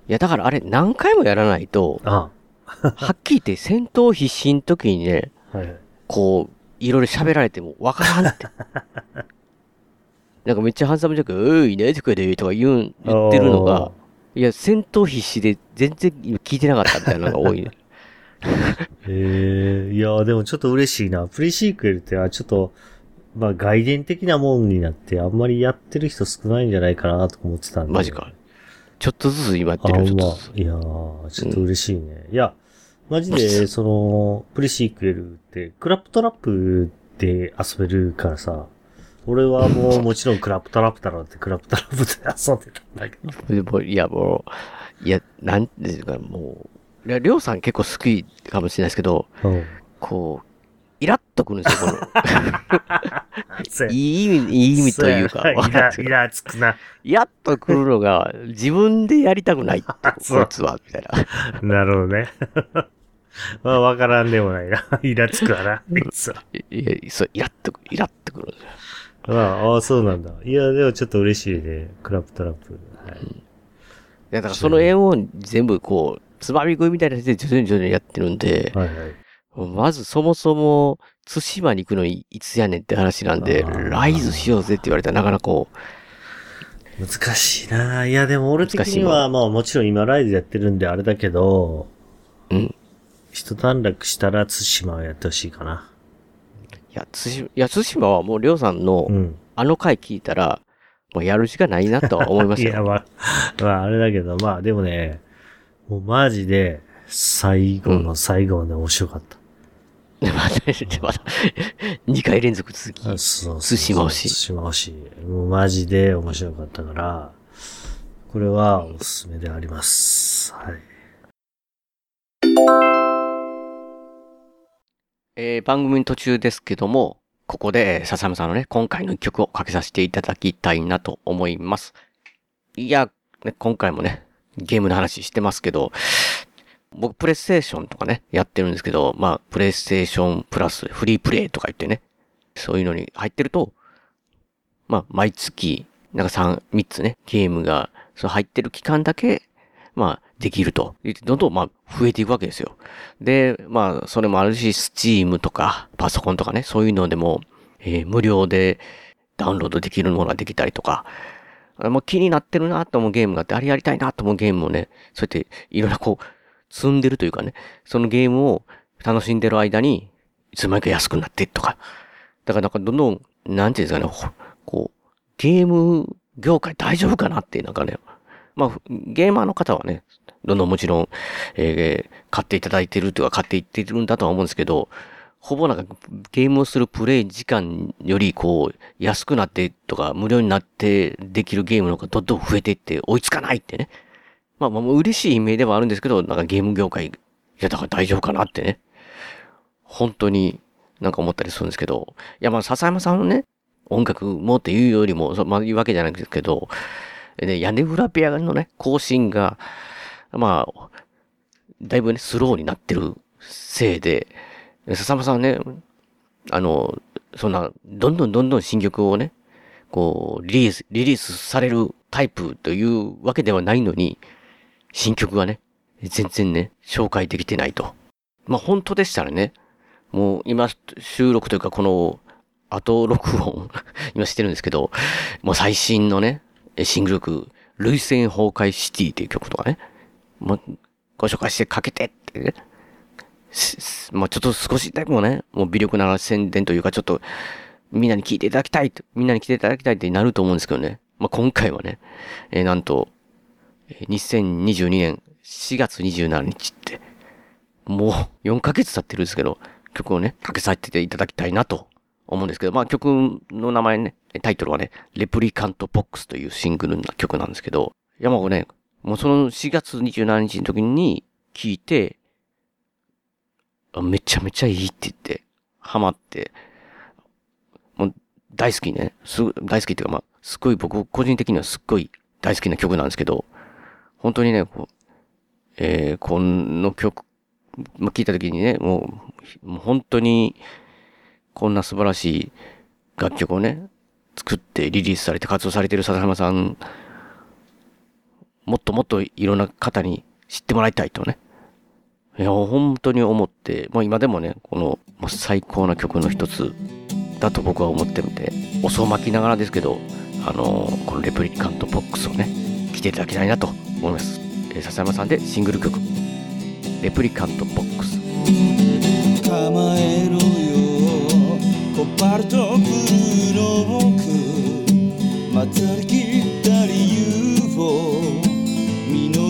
いや、だからあれ何回もやらないと、あはっきり言って戦闘必死の時にね、あ。はいはい。こう、いろいろ喋られてもわからんって。[LAUGHS] なんかめっちゃハンサムジャック、おい、ねとかで、とか言うん、言ってるのが、いや、戦闘必死で全然今聞いてなかったみたいなのが多いね。[LAUGHS] ええいや、でもちょっと嬉しいな。プリシークエルって、あちょっと、まあ外伝的なもんになって、あんまりやってる人少ないんじゃないかなと思ってたんで。マジか。ちょっとずつ今やっあ、てるよ、ちょっまとずつ。いやー、ちょっと嬉しいね。いや、マジで、その、プリシークエルって、クラップトラップで遊べるからさ、俺はもうもちろんクラップトラップだろうってクラップトラップで遊んでたんだけど。でもいや、もう、いや、なんていうか、もう、いや、りょうさん結構好きかもしれないですけど、うん。こう、イラッとくるんですよ、この。いい意味、いい意味というか、イラ、イラつくな。イラッとくるのが、自分でやりたくないって、こいつは、みたいな。なるほどね。まあ、わからんでもないな。イラつくわな。あいつはいや、そう、イラッとく、イラッとくるんですよ。まあ、ああ、そうなんだ。いや、でもちょっと嬉しいね。クラップトラップ。はい。いや、だからその絵を全部こう、つまみ食いみたいな感じで徐々に徐々にやってるんで、はいはい。まずそもそも、対馬に行くのにいつやねんって話なんで、ライズしようぜって言われたらなかなかこ難しいな。いや、でも俺的には、まあもちろん今ライズやってるんであれだけど、う、うん。一段落したら対馬をやってほしいかな。いや、対馬、いや、対馬はもうりょうさんのう、ん。あの回聞いたら、もうやるしかないなとは思いま [LAUGHS] いや、したよ。まあ、まああれだけど、まあでもね、もうマジで、最後の最後まで面白かった。[LAUGHS] また、また、2回連続続き。そうそう対馬推し対馬推し。もうマジで面白かったから、これはおすすめであります。はい。えー番組の途中ですけども、ここで、笹山さんのね、今回の一曲をかけさせていただきたいなと思います。いや、ね、今回もね、ゲームの話してますけど、僕、プレイステーションとかね、やってるんですけど、まあ、プレイステーションプラスフリープレイとか言ってね、そういうのに入ってると、まあ、毎月、なんか3、3つね、ゲームが、そう入ってる期間だけ、まあ、できると、どんどんまあ、増えていくわけですよ。で、まあ、それもあるし、スチームとか、パソコンとかね、そういうのでも、えー無料でダウンロードできるものができたりとか、あもう気になってるなと思うゲームがあって、あれやりたいなと思うゲームをね、そうやっていろいろこう、積んでるというかね、そのゲームを楽しんでる間に、いつの間にか安くなってとか。だからなんかどんどん、なんていうんですかね、こう、ゲーム業界大丈夫かなって、なんかね、まあ、ゲーマーの方はね、どんどんもちろん、えー買っていただいてるというか買っていってるんだとは思うんですけど、ほぼなんかゲームをするプレイ時間よりこう安くなってとか無料になってできるゲームの方がどんどん増えていって追いつかないってね。まあまあ嬉しい意味ではあるんですけど、なんかゲーム業界、いやだから大丈夫かなってね。本当になんか思ったりするんですけど、いやまあ笹山さんのね、音楽もっていうよりも、まあ言うわけじゃないんですけど、ね、屋根裏部屋のね、更新が、まあ、だいぶね、スローになってるせいで、笹山さんね、あの、そんな、どんどんどんどん新曲をね、こう、リリース、リリースされるタイプというわけではないのに、新曲がね、全然ね、紹介できてないと。まあ本当でしたらね、もう今収録というかこの後録音 [LAUGHS] 今してるんですけど、もう最新のね、シングル曲、類戦崩壊シティっていう曲とかね、まあ、ご紹介してかけてってね、まあちょっと少しでもね、もう微力な宣伝というかちょっとみんなに聞いていただきたいと、みんなに来ていただきたいってなると思うんですけどね。まあ今回はね、えーなんと、え2022年4月27日って、もう4ヶ月経ってるんですけど、曲をね、かけさせていただきたいなと思うんですけど、まあ曲の名前ね、タイトルはね、レプリカントボックスというシングルの曲なんですけど、いやもうね、もうその4月27日の時に聞いて、めちゃめちゃいいって言って、ハマって、もう大好きね、すごい大好きっていうかまあ、すごい僕個人的にはすっごい大好きな曲なんですけど、本当にね、こう、えー、この曲、まあ、聞いた時にね、もう、もう本当に、こんな素晴らしい楽曲をね、作ってリリースされて活動されている笹山さん、もっともっといろんな方に知ってもらいたいとね。いや、本当に思って、もう今でもね、この、もう最高な曲の一つだと僕は思ってるんで、おそ巻きながらですけど、あのこのレプリカントボックスをね、来ていただきたいなと思います。えー笹山さんでシングル曲、レプリカントボックス。構えろよコパルトブルーロークまたりきった理由を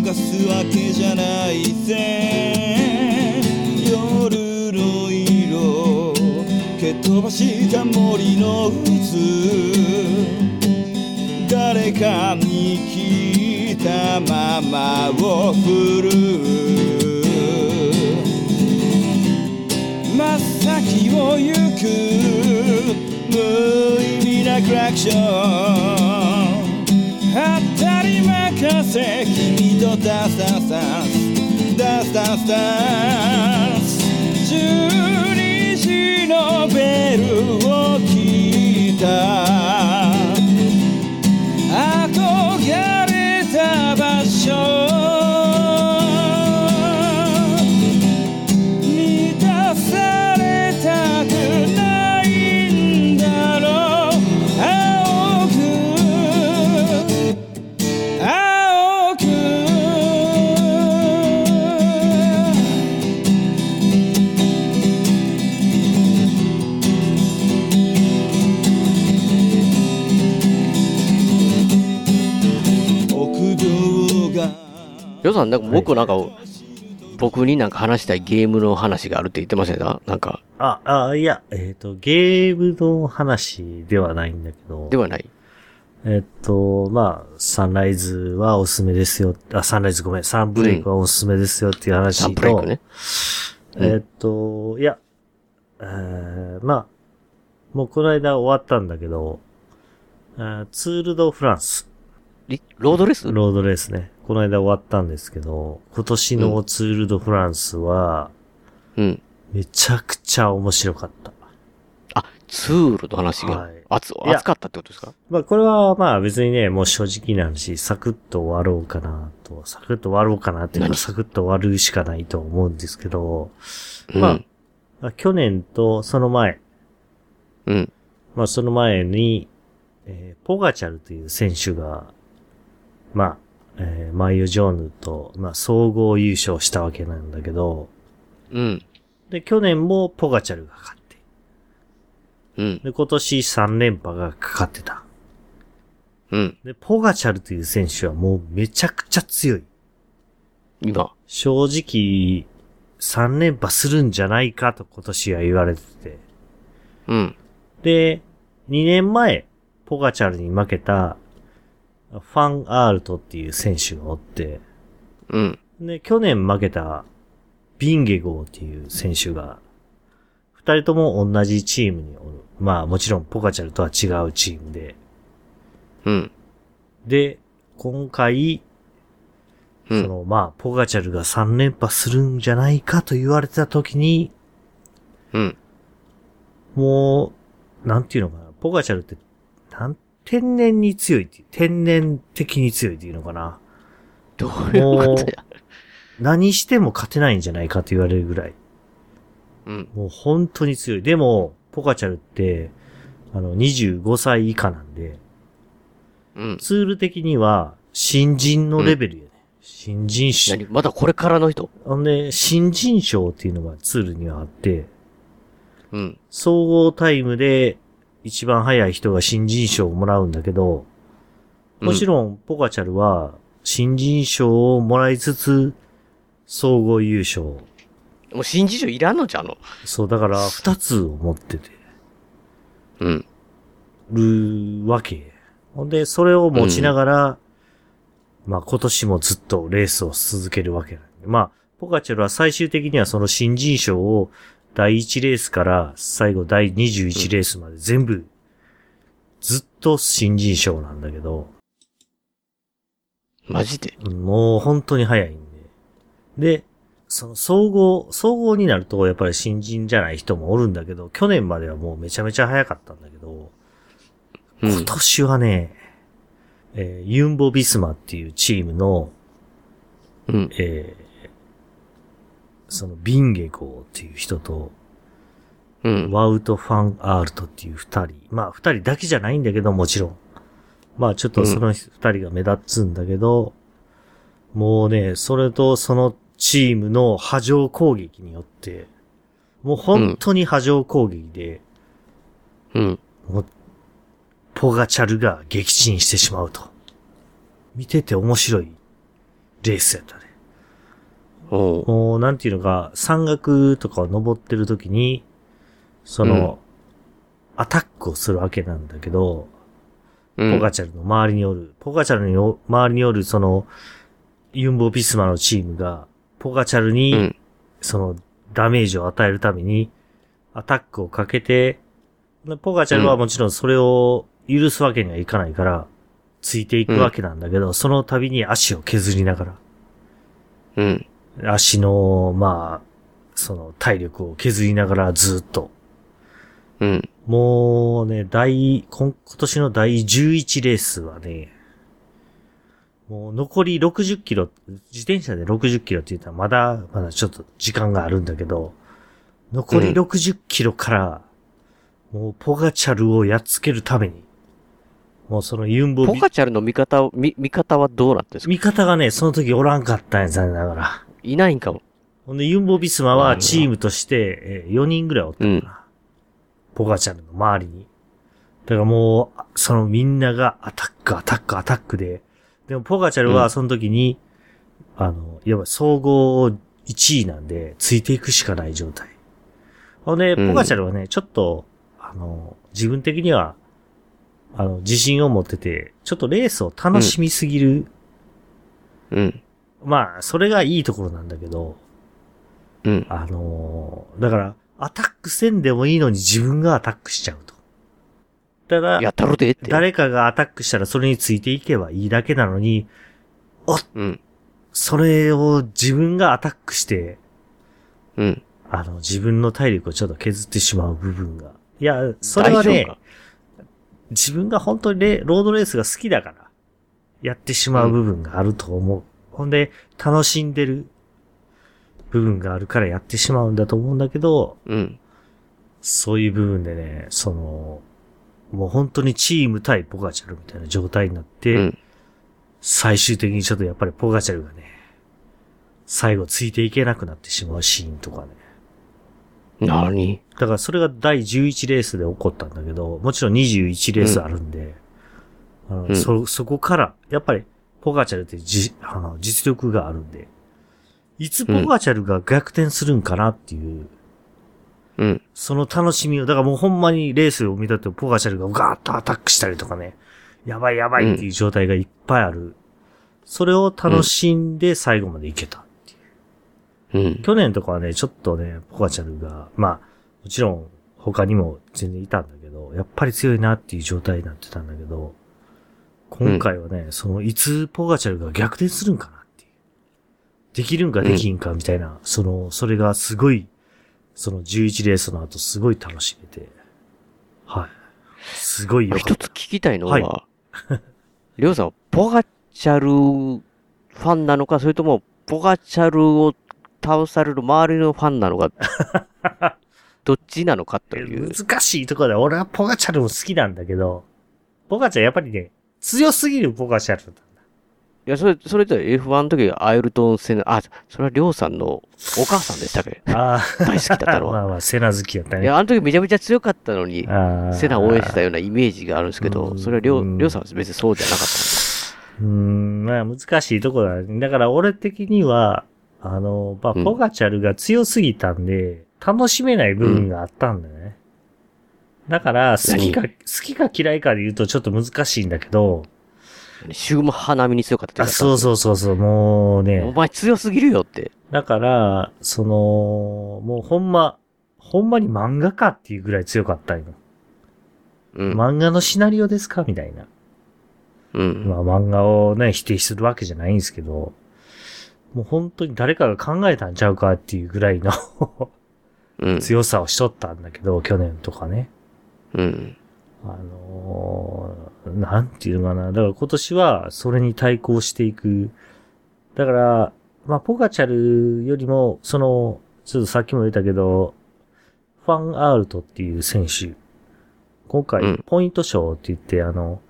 見逃すわけじゃないぜ夜の色蹴飛ばした森の渦。誰かに聞いたままを振る。真っ先を行く無意味なクラクションたり任せ。君とダスダンスダンスダンスダンスダンス12時のベルを聞いた。よさん、なんか僕なんか、僕になんか話したいゲームの話があるって言ってませんか？なんか、あ、あ、いや、えっ、と、ゲームの話ではないんだけど。ではない。えっと、まあ、サンライズはおすすめですよ。あ、サンライズごめん、サンブレイクはおすすめですよっていう話と、サンプレイクね。えっと、いや、えーまあ、もうこの間終わったんだけど、ツールドフランス、リロードレス？ロードレースね。この間終わったんですけど、今年のツールドフランスは、うん。めちゃくちゃ面白かった。あ、ツールの話がはい熱、かったってことですか？まあこれはまあ別にね、もう正直な話、サクッと終わろうかなと、サクッと終わろうかなっていう何？か、サクッと終わるしかないと思うんですけど、うん。まあまあ去年とその前、うん。まあその前に、えーポガチャルという選手が、まあ、えーマイオ・ジョーヌと、まあ総合優勝したわけなんだけど、うん。で、去年もポガチャルが勝って。うん。で、今年3連覇がかかってた。うん。で、ポガチャルという選手はもうめちゃくちゃ強い。今。正直、3連覇するんじゃないかと今年は言われてて。うん。で、2年前、ポガチャルに負けた、ファン・アールトっていう選手がおって、うん。で、去年負けた、ビンゲゴーっていう選手が、二人とも同じチームにおる。まあもちろんポガチャルとは違うチームで。うん。で、今回、うん。そのまあ、ポガチャルが3連覇するんじゃないかと言われてた時に、うん。もう、なんていうのかな、ポガチャルって、なん、天然に強いっていう、天然的に強いっていうのかな。どういうことや。何しても勝てないんじゃないかと言われるぐらい。うん。もう本当に強い。でも、ポカチャルって、あの、25歳以下なんで、うん。ツール的には、新人のレベルやね。新人賞。何？まだこれからの人？ほんで、新人賞っていうのがツールにはあって、うん。総合タイムで一番速い人が新人賞をもらうんだけど、もちろん、ポカチャルは、新人賞をもらいつつ、総合優勝。もう新事情いらんのじゃんの？そう、だから、二つを持ってて。うん。るわけ。ほんで、それを持ちながら、まあ今年もずっとレースを続けるわけなんで。まあ、ポカチャルは最終的にはその新人賞を第1レースから最後第21レースまで全部、ずっと新人賞なんだけど、マジで？もう本当に早いんで。で、その総合、総合になるとやっぱり新人じゃない人もおるんだけど、去年まではもうめちゃめちゃ早かったんだけど、うん今。年はね、えーユンボ・ビスマっていうチームの、うん。えーそのビンゲゴーっていう人と、うん。ワウト・ファン・アールトっていう二人。まあ二人だけじゃないんだけど、もちろん。まあちょっとその二人が目立つんだけど、もうね、それとそのチームの波状攻撃によって、もう本当に波状攻撃で、うん。もう、ポガチャルが撃沈してしまうと。見てて面白いレースやった。もう、なんていうのか、山岳とかを登ってる時に、その、アタックをするわけなんだけど、うん。ポガチャルの周りにおる、ポガチャルにお周りにおる、その、ユンボ・ビスマのチームが、ポガチャルに、うん。その、ダメージを与えるために、アタックをかけて、でポガチャルはもちろんそれを許すわけにはいかないから、ついていくわけなんだけど、その度に足を削りながうん。ら、足の、まあ、その体力を削りながらずっと。うん。もうね、第、今今年の第11レースはね、もう残り60キロ、自転車で60キロって言ったらまだ、まだちょっと時間があるんだけど、残りうん60キロから、もうポガチャルをやっつけるために、もうそのユンボビ、ポカチャルの味方を、み、味方はどうなってんですか？味方がね、その時おらんかったんや、残念ながら。いないんかも。ほんで、ユンボビスマはチームとして、えー4人ぐらいおったかな。うんポガチャルの周りに。だからもう、そのみんながアタック、アタック、アタックで、でもポガチャルうんはその時に、あの、いわば総合1位なんで、ついていくしかない状態。ほんで、うんポガチャルはね、ちょっと、あの、自分的には、あの、自信を持ってて、ちょっとレースを楽しみすぎる。うん。まあ、それがいいところなんだけど、うん。あのーだから、アタックせんでもいいのに自分がアタックしちゃうと。ただ、やったろでって。誰かがアタックしたらそれについていけばいいだけなのに、うん。それを自分がアタックして、うん。あの、自分の体力をちょっと削ってしまう部分が。いや、それはね自分が本当にレロードレースが好きだから、やってしまう部分があると思う。ほんで、楽しんでる部分があるからやってしまうんだと思うんだけど、うん。そういう部分でね、その、もう本当にチーム対ポガチャルみたいな状態になって、うん。最終的にちょっとやっぱりポガチャルがね、最後ついていけなくなってしまうシーンとかね。何？だからそれが第11レースで起こったんだけど、もちろん21レースあるんで、あのうんそ、そこから、やっぱり、ポガチャルってじあの実力があるんで、いつポガチャルが逆転するんかなっていう、うん。その楽しみを、だからもうほんまにレースを見たってポガチャルがガーッとアタックしたりとかね、やばいやばいっていう状態がいっぱいある。それを楽しんで最後までいけた。うん。去年とかはね、ちょっとね、ポカチャルが、まあ、もちろん他にも全然いたんだけど、やっぱり強いなっていう状態になってたんだけど、今回はね、その、いつポガチャルが逆転するんかなっていう。できるんかできんかみたいな、その、それがすごい、その11レースの後すごい楽しめて、はい。すごい良か一った。つ聞きたいのはいは、[LAUGHS] りょうさんはポガチャルファンなのか、それともポガチャルを倒される周りのファンなのか、[LAUGHS] どっちなのかという。難しいところで、俺はポガチャルも好きなんだけど、ポガチャルやっぱりね、強すぎるポガチャルだったんだ。いや、それ、それと F1 の時アイルトン戦、あ、それはりょうさんのお母さんでしたっけ？あ大好きだったあ、のは。[LAUGHS] まあまあ、セナ好きやったね。いや、あの時めちゃめちゃ強かったのに、セナを応援してたようなイメージがあるんですけうど、んそれはりょう、うんりょうさんは別にそうじゃなかったうーん、まあ難しいところだね。だから俺的には、あの、まあ、うんポガチャルが強すぎたんで、楽しめない部分があったんだよね。だから、好きか、好きか嫌いかで言うとちょっと難しいんだけど、シューマッハ並みに強かったあそうう。そうそうそう、もうおね、前強すぎるよって。だから、その、もうほんま、ほんまに漫画かっていうぐらい強かったんよ。うん。漫画のシナリオですかみたいな。うん。まあ漫画をね、否定するわけじゃないんですけど、もう本当に誰かが考えたんちゃうかっていうぐらいのうん。[LAUGHS] 強さをしとったんだけど、去年とかね。うん。あのーなんていうのかな。だから今年はそれに対抗していく。だから、まあ、ポガチャルよりも、その、ちょっとさっきも言ったけど、ファンアールトっていう選手。今う回ん、ポイント賞って言って、あの、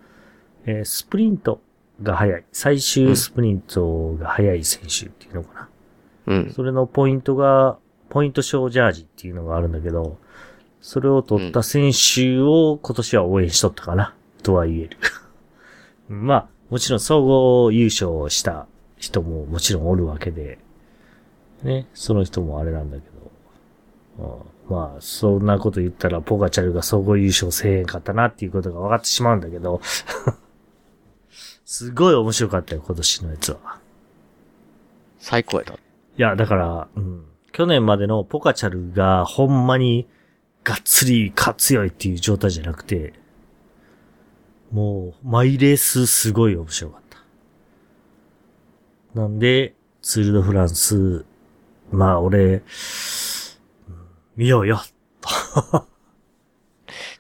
えースプリントが速い。最終スプリントが速い選手っていうのかな。うん。それのポイントが、ポイント賞ジャージっていうのがあるんだけど、それを取った選手を今年は応援しとったかな、とは言える。[LAUGHS] まあ、もちろん総合優勝した人ももちろんおるわけで、ね、その人もあれなんだけど、うんまあ、そんなこと言ったらポガチャルが総合優勝せえへんかったなっていうことが分かってしまうんだけど、[LAUGHS] すごい面白かったよ、今年のやつは。最高やった。いや、だから、うん。去年までのポカチャルがほんまにがっつりか強いっていう状態じゃなくて、もう、マイレースすごい面白かった。なんで、ツールドフランス、まあ俺、うん見ようよ。[LAUGHS]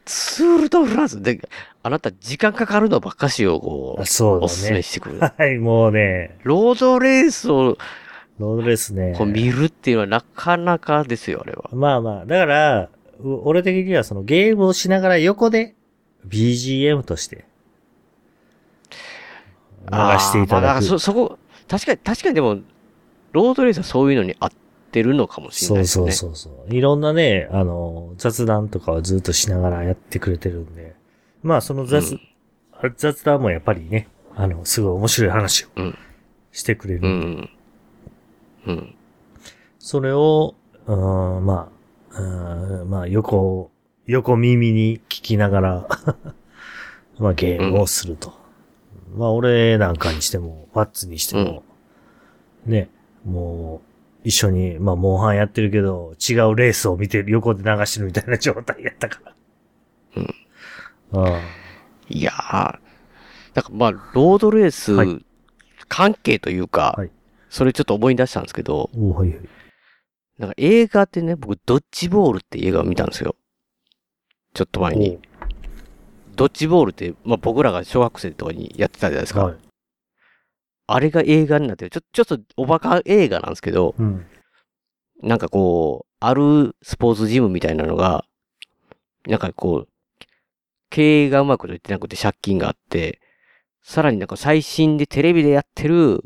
ツールドフランス？で、あなた時間かかるのばっかしをこう、そうおすす。めしてくる。[LAUGHS] はい、もうね、ロードレースをロードレースね。こう見るっていうのはなかなかですよ、あれは。まあまあ、だから、う俺的にはそのゲームをしながら横で BGM として流していたあーまあだく。からそ、そこ、確かに、確かにでも、ロードレースはそういうのに合ってるのかもしれないですね。そうそうそうそう。いろんなね、あの、雑談とかはずっとしながらやってくれてるんで。まあその雑、うん雑談もやっぱりね、あの、すごい面白い話をうんしてくれる。うん。うん。それを、うん、まあ、うんまあ横、横耳に聞きながら、[LAUGHS] まあゲームをすると。まあ俺なんかにしても、ワッツにしても、ね、もう、一緒に、まあ、モンハンやってるけど、違うレースを見てる、横で流してるみたいな状態やったから。うん。ああいやー、なんかまあ、ロードレースはい関係というか、はいそれちょっと思い出したんですけど、おはいはい。なんか映画ってね、僕、ドッジボールって映画を見たんですよ。ちょっと前に。ドッジボールって、まあ僕らが小学生とかにやってたじゃないですか。はい。あれが映画になってる。ちょ、ちょっとおバカ映画なんですけど、うん。なんかこう、あるスポーツジムみたいなのが、なんかこう、経営がうまくいってなくて借金があって、さらになんか最新でテレビでやってる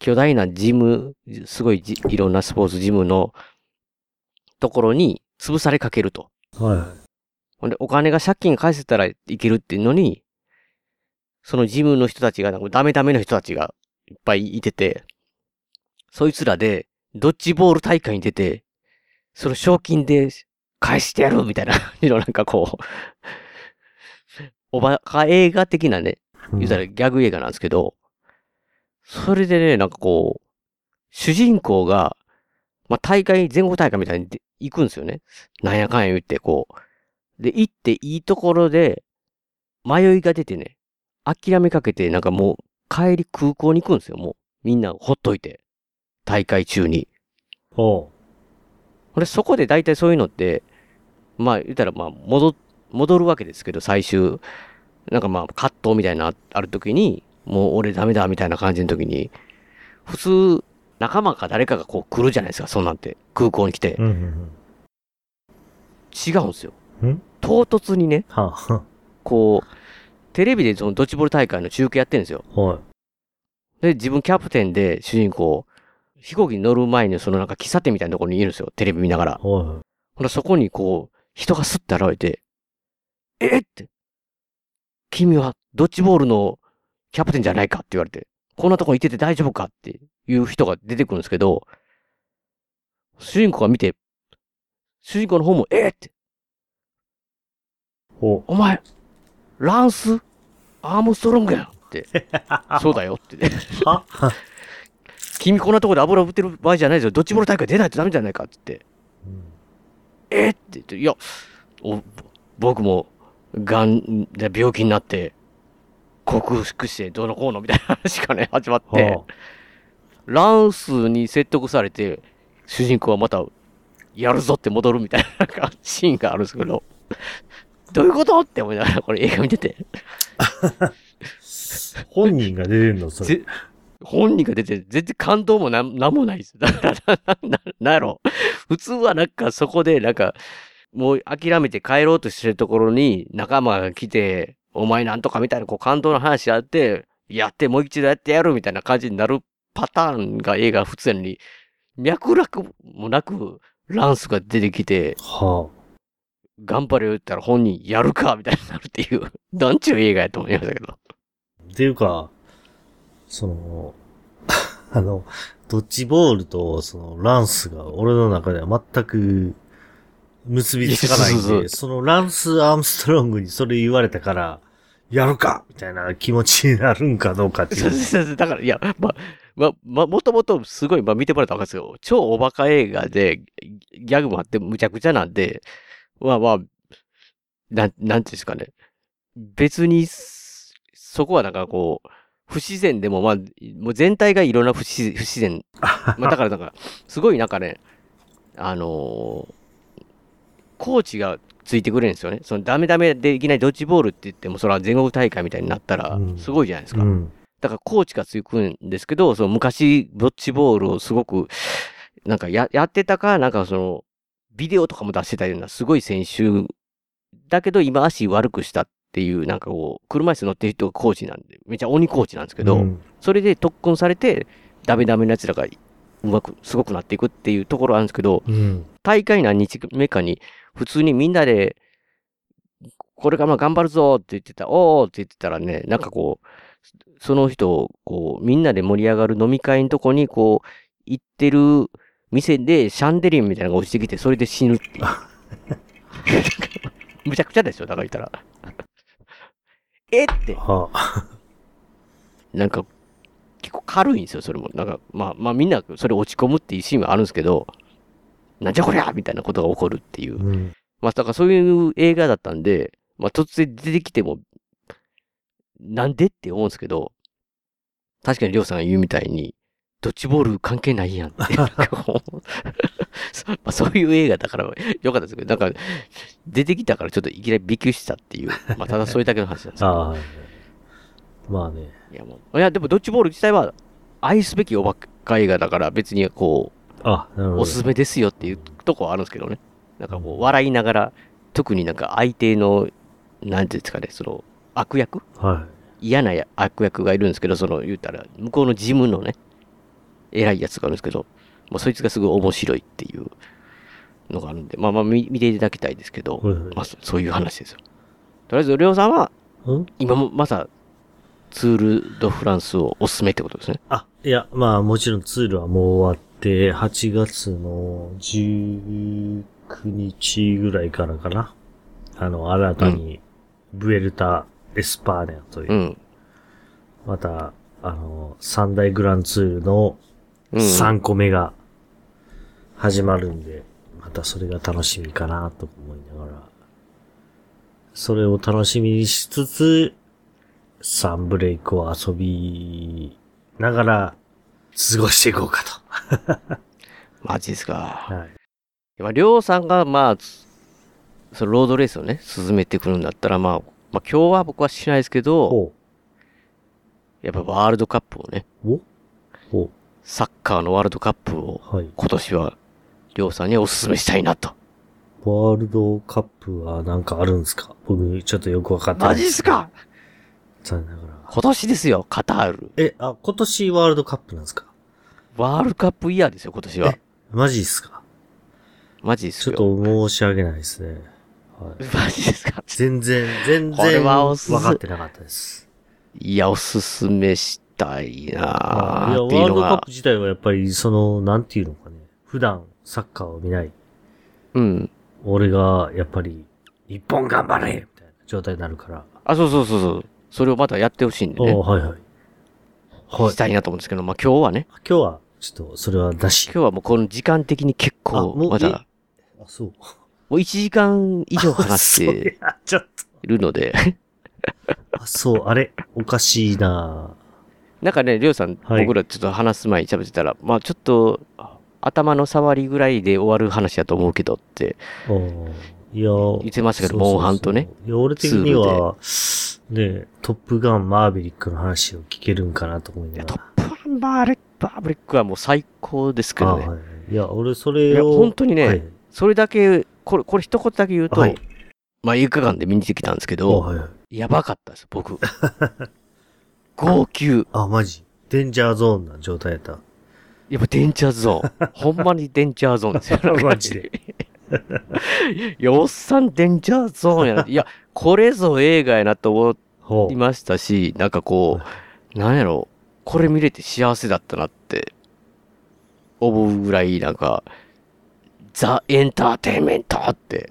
巨大なジム、すごいじいろんなスポーツジムのところに潰されかけると。はほんで、お金が借金返せたらいけるっていうのに、そのジムの人たちが、なんかダメダメの人たちがいっぱいいてて、そいつらで、ドッジボール大会に出て、その賞金で返してやるみたいな、[LAUGHS] のなんかこう、おバカ映画的なね、い。言うたらギャグ映画なんですけど、それでね、なんかこう、主人公が、まあ、大会、全国大会みたいにで行くんですよね。なんやかんや言って、こう。で、行っていいところで、迷いが出てね、諦めかけて、なんかもう、帰り空港に行くんですよ、もう。みんなほっといて。大会中に。ほこれそこで大体そういうのって、まあ言ったらまあ戻、戻るわけですけど、最終、なんかまあ葛藤みたいなある時に、もう俺ダメだみたいな感じの時に、普通、仲間か誰かがこう来るじゃないですか、そんなんて。空港に来てう。。うんうん違うんですよ。うん？唐突にね、はあ、こう、テレビでそのドッジボール大会の中継やってるんですよ。はい。で、自分キャプテンで主人公、飛行機に乗る前にそのなんか喫茶店みたいなところにいるんですよ。テレビ見ながら。はい。ほんでそこにこう、人がスッて現れて、えって、君はドッジボールのキャプテンじゃないかって言われて、こんなとこにいてて大丈夫かっていう人が出てくるんですけど、主人公が見て、主人公の方も、えって、ほお前、ランス・アームストロングやんって、[LAUGHS] そうだよって。う。は？[LAUGHS] 君こんなとこで油売ってる場合じゃないですよ。ドッジボール大会出ないとダメじゃないかって言って。えって言って、いや、お僕も、がんで病気になって、克服してどうのこうのみたいな話がね、始まって、はランスに説得されて、主人公はまた、やるぞって戻るみたいななんかシーンがあるんですけど、どういうこと？って思いながらこれ映画見てて、あ、本人が出てんの？それ。ぜ本人が出て、全然感動もなんなんもないです。だから、な、な、なんやろ。普通はなんかそこでなんか、もう諦めて帰ろうとしてるところに仲間が来て、お前なんとかみたいなこう感動の話あって、やってもう一度やってやるみたいな感じになるパターンが映画普通に、脈絡もなくランスが出てきて、は頑張れよって言ったら本人やるかみたいになるっていう、[LAUGHS] なんちゅう映画やと思いましたけど。あ。っていうか、その、[LAUGHS] あの、ドッジボールとそのランスが俺の中では全く結びつかないんいやそうそうで、そのランス・アームストロングにそれ言われたから、やるかみたいな気持ちになるんかどうかっていそうう。そうそうだから、いや、ま、ま、ま、もともとすごい、まあ見てもらったらわかるんですけど、超おバカ映画で、ギャグもあってむちゃくちゃなんで、まあまあ、なん、なんていうんですかね。別に、そそこはなんかこう、不自然でも、まあ、もう全体がいろんな不自不自然。まあだからなんか、すごいなんかね、あのーコーチがついてくれるんですよね。そのダメダメでいきなりドッジボールって言っても、それは全国大会みたいになったらう、んすごいじゃないですか。うん。だからコーチがつくんですけど、その昔、ドッジボールをすごく、なんかや、やってたか、なんかその、ビデオとかも出してたような、すごい選手、だけど今足悪くしたっていう、なんかこう、車椅子乗ってる人がコーチなんで、めちゃ鬼コーチなんですけど、うんそれで特訓されて、ダメダメな奴らがうまく、すごくなっていくっていうところあるんですけど、うん。大会何日目かに、普通にみんなで、これからまあ頑張るぞって言ってた、おーって言ってたらね、なんかこう、その人を、こう、みんなで盛り上がる飲み会のとこに、こう、行ってる店でシャンデリアみたいなのが落ちてきて、それで死ぬっていう。[LAUGHS] むちゃくちゃですよ、だから言ったら。[LAUGHS] えって、はあ。なんか、結構軽いんですよ、それも。なんか、まあ、まあみんなそれ落ち込むっていうシーンはあるんですけど、なんじゃこりゃみたいなことが起こるっていう。うん。まあ、だからそういう映画だったんで、まあ、突然出てきても、なんでって思うんですけど、確かにりょうさんが言うみたいに、ドッジボール関係ないやんって。[LAUGHS] [LAUGHS] まあ、そういう映画だからよかったですけど、なんか、出てきたからちょっといきなりびっくりしたっていう、まあ、ただそれだけの話なんですけど。[LAUGHS] あまあね。いやもう、いや、でもドッジボール自体は愛すべきおばっか映画だから別にこあ、なるう、ほど。おすすめですよっていうとこはあるんですけどね。なんかこう、笑いながら、特になんか相手の、なんていうんですかね、その、悪役？は嫌なや悪役がいるんですけど、その、言うたら、向こうの事務のね、偉いやつがあるんですけど、まあ、そいつがすごい面白いっていうのがあるんで、まあまあ見見ていただきたいですけど、はいはいまあそそういう話ですよ。とりあえず、りょうさんは、うん？今もまた、ツール・ド・フランスをおすすめってことですね。あ、いや、まあもちろんツールはもう終わって、8月の19日ぐらいからかな。あの、新たに、ブエルタ・エスパーネアという、うん。また、あの、三大グランツールのうん3個目が始まるんで、またそれが楽しみかなと思いながら、それを楽しみにしつつ、サンブレイクを遊びながら過ごしていこうか [LAUGHS] マジですか。と。はい。まあ、りょうさんが、まあ、つそのロードレースをね、進めてくるんだったら、まあ、まあ、今日は僕はしないですけど、ほやっぱワールドカップをね、サッカーのワールドカップを。今年は、りょうさんにお勧めしたいなと。ワールドカップはなんかあるんですか？僕ちょっとよくわかってない。マジっすか？残念ながら。今年ですよ、カタール。え、あ、今年ワールドカップなんですか？ワールドカップイヤーですよ、今年はえ。マジっすか？マジですよ。ちょっと申し訳ないですね。はい。マジですか？全然、全これ然、はおすす分かってなかったです。いや、おすすめしたいなワーっていうのがールドカップ、自体はやっぱり、その、なんていうのかね。普段、サッカーを見ない。うん。俺が、やっぱり、日本頑張れみたいな状態になるから。あ、そうそうそうそう。それをまたやってほしいんであね。はいはい。はい。したいなと思うんですけど、まあ今日はね、今日は、ちょっと、それはなし。今日はもうこの時間的に結あ構、まだ、あ、そう。もう1時間以上話していや、ちょっと。いるので、あ、そう、あれ、おかしいななんかね、りょうさん、はい僕らちょっと話す前に喋ってたら、まあちょっと、頭の触りぐらいで終わる話だと思うけどって、うんいや、言ってましたけどモンハンとね。いや、俺的には、ね、トップガンマーヴェリックの話を聞けるんかなと思いながトら。ップガンバーレッバーブリックはもう最高ですけどね。あはい。いや、俺それを。いや本当にねはい。それだけ、これ、これ一言だけ言うと、はいまあ映画館で見に行ってきたんですけあど、はいはい。やばかったです、僕。[LAUGHS] 号泣。あ、マジ？デンジャーゾーンな状態やった。やっぱデンジャーゾーン。[LAUGHS] ほんまにデンジャーゾーンですよ。[LAUGHS] マジで。[LAUGHS] いや、おっさんデンジャーゾーンやな。[LAUGHS] いや、これぞ映画やなと思ほいましたし、なんかこう、なんやろ、これ見れて幸せだったなって、思うぐらい、なんか、ザ・エンターテインメントって。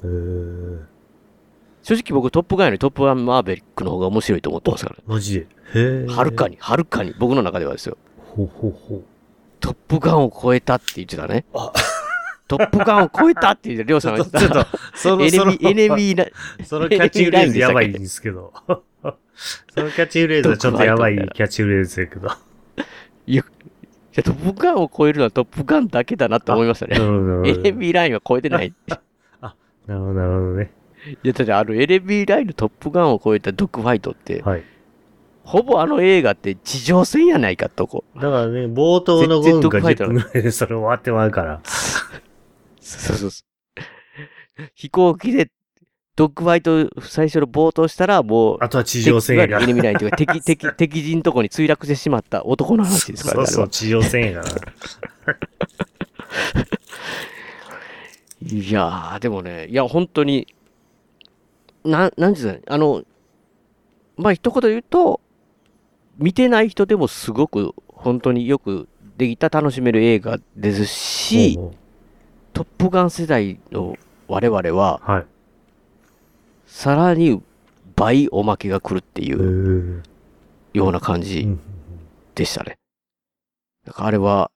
正直僕トップガンよりトップガンマーベリックの方が面白いと思ってますから。マジで？はるかに、はるかに、僕の中ではですよ。ほうほうほう。トップガンを超えたって言ってたねあ。トップガンを超えたって言ってた、りょうさんが言ってた。そエネミー、エネミーな、そのキャッチフレーズやばいんですけど。[LAUGHS] そのキャッチフレーズはちょっとやばいキャッチフレーズやけど。いや、トップガンを超えるのはトップガンだけだなって思いましたね。エ。ネミーラインは超えてない。いなるほど、なるほどね。や、だってあのエネミーラインのトップガンを超えたドッグファイトって、はい。ほぼあの映画って地上戦やないかとこ。だからね、冒頭の5分か10分ぐらいでそれ終わってまうから。そうそうそう。飛行機でドッグファイト最初の冒頭したらもう、あとは地上戦やから敵いわゆるエ。ネミーラインというか敵、[LAUGHS] 敵、敵陣のとこに墜落してしまった男の話ですからね。そうそう、地上戦やから。いやー、でもね、いや、本当に、な、なんていうあの、まあ、一言で言うと、見てない人でもすごく、本当によくできた楽しめる映画ですし、ほうほトップガン世代の我々は、うはい。さらに倍おまけが来るっていへうーような感うじんでしたね。なんかあれは、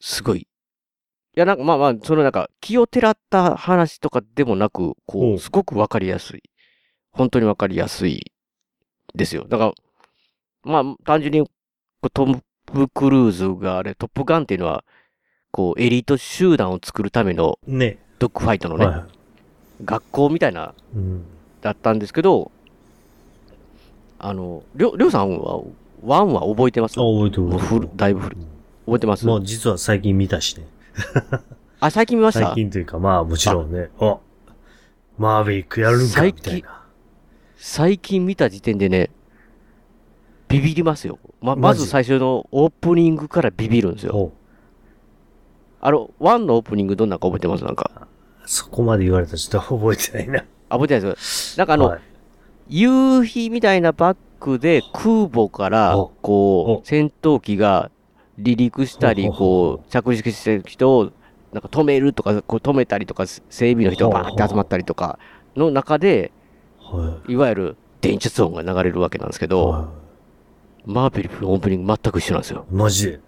すごい。いや、なんかまあまあ、そのなんか気をてらった話とかでもなく、ほこう、うすごくわかりやすい。本当にわかりやすいですよ。だから、まあ、単純にトム・クルーズがあれ、トップガンっていうのは、こう、エリート集団を作るためのね。ドッグファイトのね、は学校みたいな、い。うん。だったんですけど、あの、りょ、りょうさんは、ワンは覚えてます？あ、覚えてるもう覚えてる古だいぶ古覚えてます？もう実は最近見たしね。あ、最近見ました？最近というか、まあもちろんね。あ、マーヴェリックやるんかみたいな。最近見た時点でね、ビビりますよ。ま、まず最初のオープニングからビビるんですよ。ほあの、ワンのオープニングどんなか覚えてます？なんか。そこまで言われたらちょっと覚えてないな。あ、覚えてないですなんかあの、はい夕日みたいなバックで空母からお、こう、戦闘機が離陸したり、こう、着陸してる人を、なんか止めるとか、こう止めたりとか、整備の人がバーって集まったりとかの中で、はいわゆる電術音が流れるわけなんですけど、はマーベリックのオープニング全く一緒なんですよ。い。マジ？で。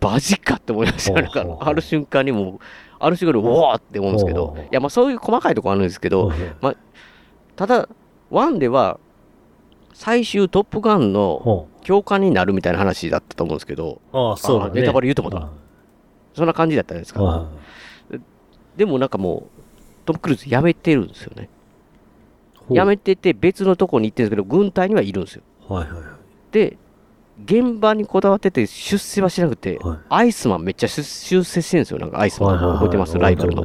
マジかって思いましたよ。なある瞬間にもう、ある瞬間に、うわーって思うんですけどいや、まあそういう細かいところあるんですけど、はいただ、ワンでは、最終トップガンのほ教官になるみたいな話だったと思うんですけど、う。ああ、そうだね。あネタバレ言うと思ったはそんな感じだったじゃないですか。でもなんかもう、トム・クルーズ辞めてるんですよね。い。辞めてて別のとこに行ってるんですけど、軍隊にはいるんですよ。はいはいはい。で、現場にこだわってて出世はしなくて、はいアイスマンめっちゃ出出世してるんですよ。なんかアイスマン。覚えてます？ライバルの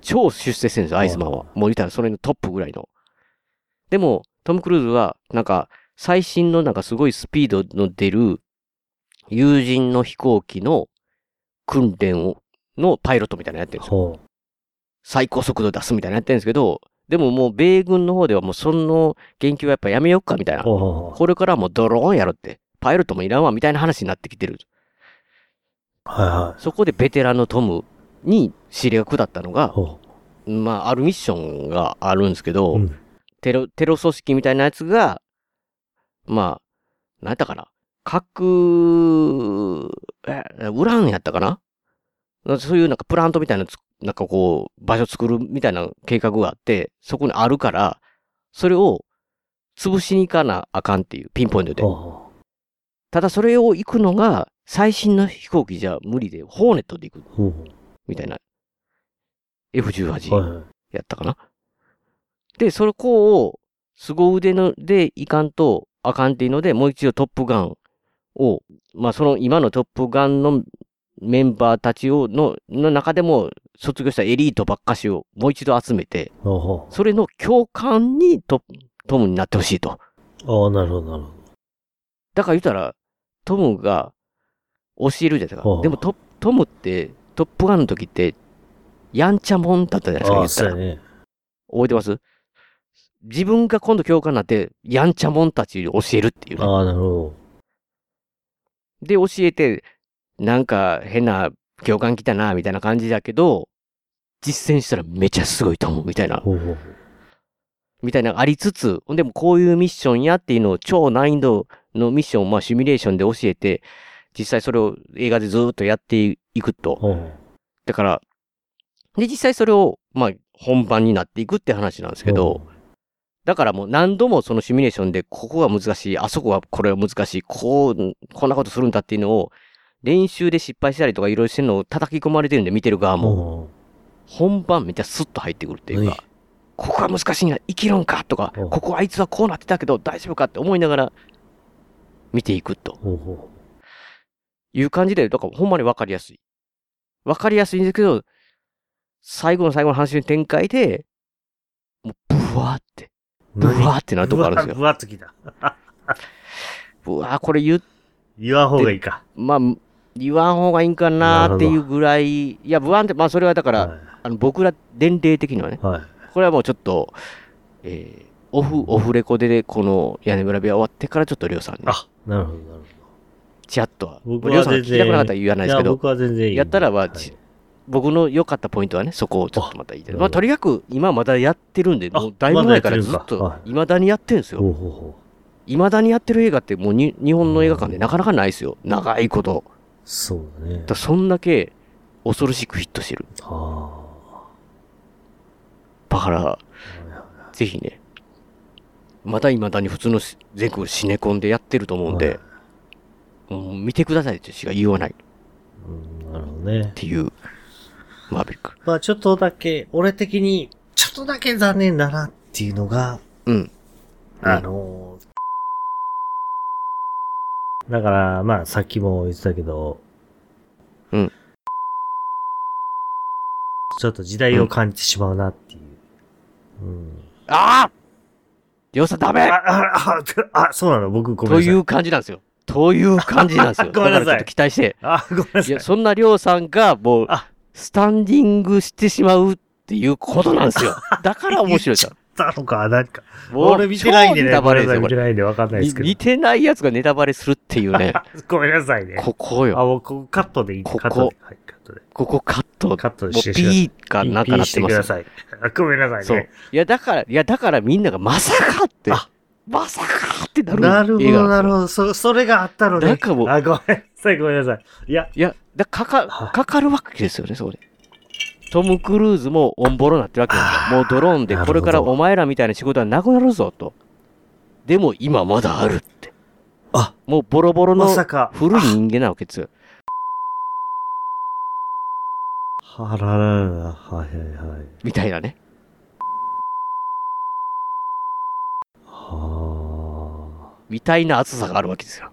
超出世してるんですよ、アイスマンは。はもう言ったらそれのトップぐらいの。でも、トム・クルーズは、なんか、最新のなんかすごいスピードの出る友人の飛行機の訓練を、のパイロットみたいなのやってるんですよ。ほ最高速度出すみたいなのやってるんですけど、でももう米軍の方ではもうその研究はやっぱやめよっかみたいなこれからはもうドローンやろって。パイロットもいらんわみたいな話になってきてる。う。はいはそこでベテランのトムに指令が下ったのい。が、ほまあ、あるミッションがあるんですけど、う。うん。テロ、テロ組織みたいなやつが、まあ、なんやったかな核、え、ウランやったかなそういうなんかプラントみたいなつ、なんかこう、場所作るみたいな計画があって、そこにあるから、それを潰しに行かなあかんっていう、ピンポイントでただそれを行くのが、最新の飛行機じゃ無理で、ホーネットで行く、みたいな。う。F18。はいはい。やったかな。で、それこを、凄腕のでいかんとあかんっていうので、もう一度トップガンを、まあその今のトップガンのメンバーたちを、の、の中でも卒業したエリートばっかしをもう一度集めて、それの共感にトトムになってほしいと。う。ああ、なるほどなるほだから言ったら、トムが教えるじゃないですか。でもトトムって、トップガンの時って、やんちゃもんだったじゃないですか、ど。ああ、言ったらそうや。ね。覚えてます？自分が今度教官になって、やんちゃもんたちに教えるっていうね、ああ、なるほで、教えて、なんか変な教官来たな、みたいな感じだけど、実践したらめちゃすごいと思う、みたいな。みたいなのありつつ、でもこういうミッションやっていうのを超難易度のミッションをまあシミュレーションで教えて、実際それを映画でずーっとやっていくと。だから、で、実際それをまあ本番になっていくって話なんですけど、だからもう何度もそのシミュレーションで、ここが難しい、あそこはこれは難しい、こう、こんなことするんだっていうのを、練習で失敗したりとかいろいろしてるのを叩き込まれてるんで見てる側も、も本番めっちゃスッと入ってくるっていうはいか、ここが難しいんや、生きるんかとか、うんここあいつはこうなってたけど大丈夫かって思いながら見ていくという感じで、だからほんまにわかりやすい。わかりやすいんですけど、最後の最後の話の展開で、もうブワーって、う。ブワーってなるとこあるんですよぶ。[LAUGHS] わっときた。[LAUGHS] うわーこれ言う、言わん方がいいか。まあ、言わん方がいいんかなっていうぐらい、いや、ブワーンって、まあそれはだから、はあの僕ら年齢的にはね、い。はい。これはもうちょっと、えー、オフ、オフレコで、この屋根裏部屋終わってからちょっとりょうさんに、あ、なるほど、なるほチラッとは、僕はりょうさんが聞全然きたくなかったら言わど。ないですけど、僕は全然いい。やったらははいち僕の良かったポイントはね、そこをちょっとまた言いたい。あまあ、とにかく今まだやってるんで、あもうだいぶ前からずっとか？は、未だにやってるんですよ。ほうほうほう。未だにやってる映画ってもうに日本の映画館でなかなかないですよ。長いこと。そうだねだ。そんだけ恐ろしくヒットしてる。はだから、あ。ぜひね、まだ未だに普通のし全国シネコンでやってると思うんで、もう見てくださいってしか言わないっうん、なるほどね。ていう、マーベリック。まあちょっとだけ、俺的に、ちょっとだけ残念だなっていうのが、うん。あのーだから、まあさっきも言ってたけど、うん。ちょっと時代を感じてしまうなっていう。うん。あありょうさんダメあ、あ、あ、あ、そうなの？僕ごめんなさい。という感じなんですよ。という感じなんですよ。[LAUGHS] ごめんなさいちょっと期待して。[LAUGHS] あ、ごめんないさいや、。そんなりょうさんがもうあ、スタンディングしてしまうっていうことなんですよ。[LAUGHS] だから面白いですよ。たのか、なんか。もう俺見てないんでね。超ネタバレです見てないんでわかんないですけど見。てないやつがネタバレするっていうね。[LAUGHS] ごめんなさいね。ここあ、よ。もうここカットでいいここカットで。はい、カットで。ここカット。カットもうしてしてください P かなんかなってますください。あごめんなさいね。そう。いや、だから、いや、だからみんながまさかってあ、まさかってなるなるほど、なるほど。そ、それがあったのね。なんかもうあ、ごめんなさい、ごめんなさい。いや、いや、だかかは、いかかるわけですよね、そこで。トム・クルーズもオンボロになってるわけですよ。もうドローンで、これからお前らみたいな仕事はなくなるぞ、と。でも今まだあるって。あ、もうボロボロの。古い人間なわけですよ。はらららら、はいはいはい。みたいなね。はみたいな熱さがあるわけですよ。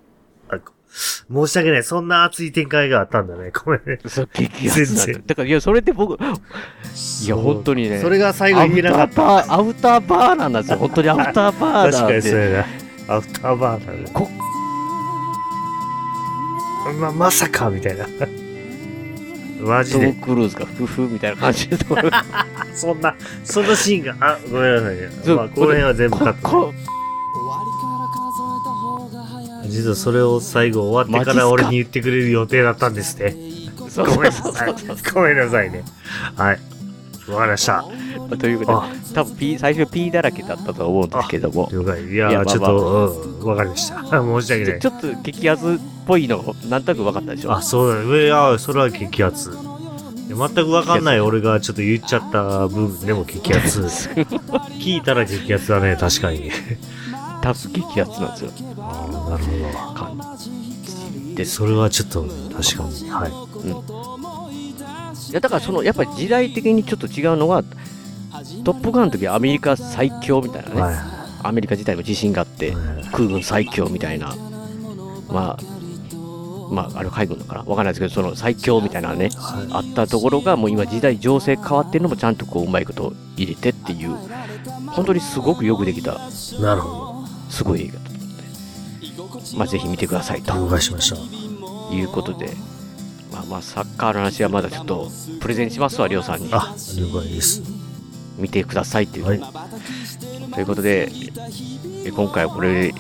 申し訳ない。そんな熱い展開があったんだね。[LAUGHS] ごめんね。そう、激熱なんだ全然だから、いや、それで僕、いや、本当にね。それが最後に言えなかった。ーバー、アウターバーなんですよ。[LAUGHS] 本当にアウターバー確か。にそうやな。アウターバーだね。こま、まさか、みたいな。マジトム・で。クルーズがフフみたいな感じで。[LAUGHS] そんな、そのシーンが、あ、ごめんなさいね。まあ、この辺は全部カット。こ実はそれを最後終わってから俺に言ってくれる予定だったんですね。ごめんなさい。ごめんなさいね。はい。わかりました。ということあで、多分 P、最初 P だらけだったと思うんですけども、了解。いやいやまあちょっと、うん、わかりました。[LAUGHS] 申し訳ないちょっと激アツっぽいの、なんとなく分かったでしょ？あ、そうだね。いや、それは激アツ。全くわかんない俺がちょっと言っちゃった部分でも激アツ。聞いたら激アツだね、確かに。多分激アツなんですよ。ああ、なるほ感じど。です。それはちょっと、確かに。はい。いやだからそのやっぱり時代的にちょっと違うのはトップガンの時はアメリカ最強みたいなね、はい。アメリカ自体も自信があって、はい空軍最強みたいなまあまああれ海軍だからわかんないですけどその最強みたいなねはあったところがもう今時代情勢変わってるのもちゃんとこううまいこと入れてっていう本当にすごくよくできたい。なるほすごい映画だと思ってまあぜひ見てくださいとど。了解しました。いうことでまあまあサッカーの話はまだちょっとプレゼンしますわりょうさんにあ、了解です。見てくださいっていう、はい。ということでえ今回はこれ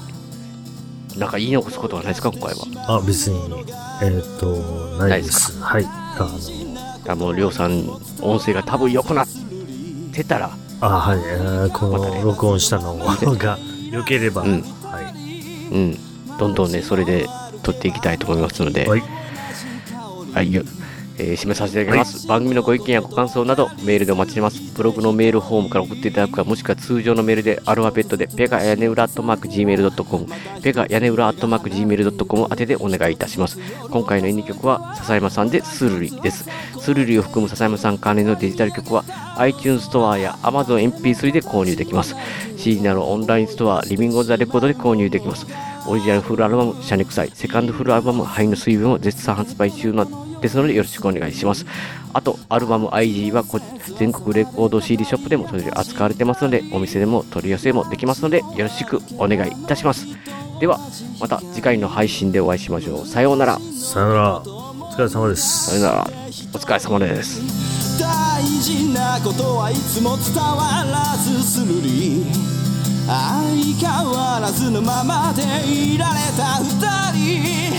なんか言い残すことはないですか今回は？あ、別に、えーっと、ないです。はい。あの、あもうりょうさん音声が多分良くなってたらあ、はい。えーこの録音したのが [LAUGHS] 良ければ、うんはい。うんどんどんねそれで撮っていきたいと思いますので、はい。はい、よえー締めさせていただきます、番組のご意見やご感想などメールでお待ちしてます。ブログのメールフォームから送っていただくかもしくは通常のメールでアルファベットでペガ屋根裏アットマーク Gmail.com ペガ屋根裏アットマーク Gmail.com 宛てでお願いいたします。今回の演技曲は笹山さんでスルリです。スルリを含む笹山さん関連のデジタル曲は iTunes ストアや Amazon MP3 で購入できます。CD などオンラインストアリビングオンザレコードで購入できます。オリジナルフルアルバム「シャネクサイ」セカンドフルアルバム「灰の水分」を絶賛発売中のですのでよろしくお願いします。あとアルバム IG はこ全国レコード CD ショップでも取り扱われてますのでお店でも取り寄せもできますのでよろしくお願いいたします。ではまた次回の配信でお会いしましょう。さようなら。さよなら。お疲れ様です。さようなら。お疲れ様です。大事なことはいつも伝わらずするり相変わらずのままでいられた二人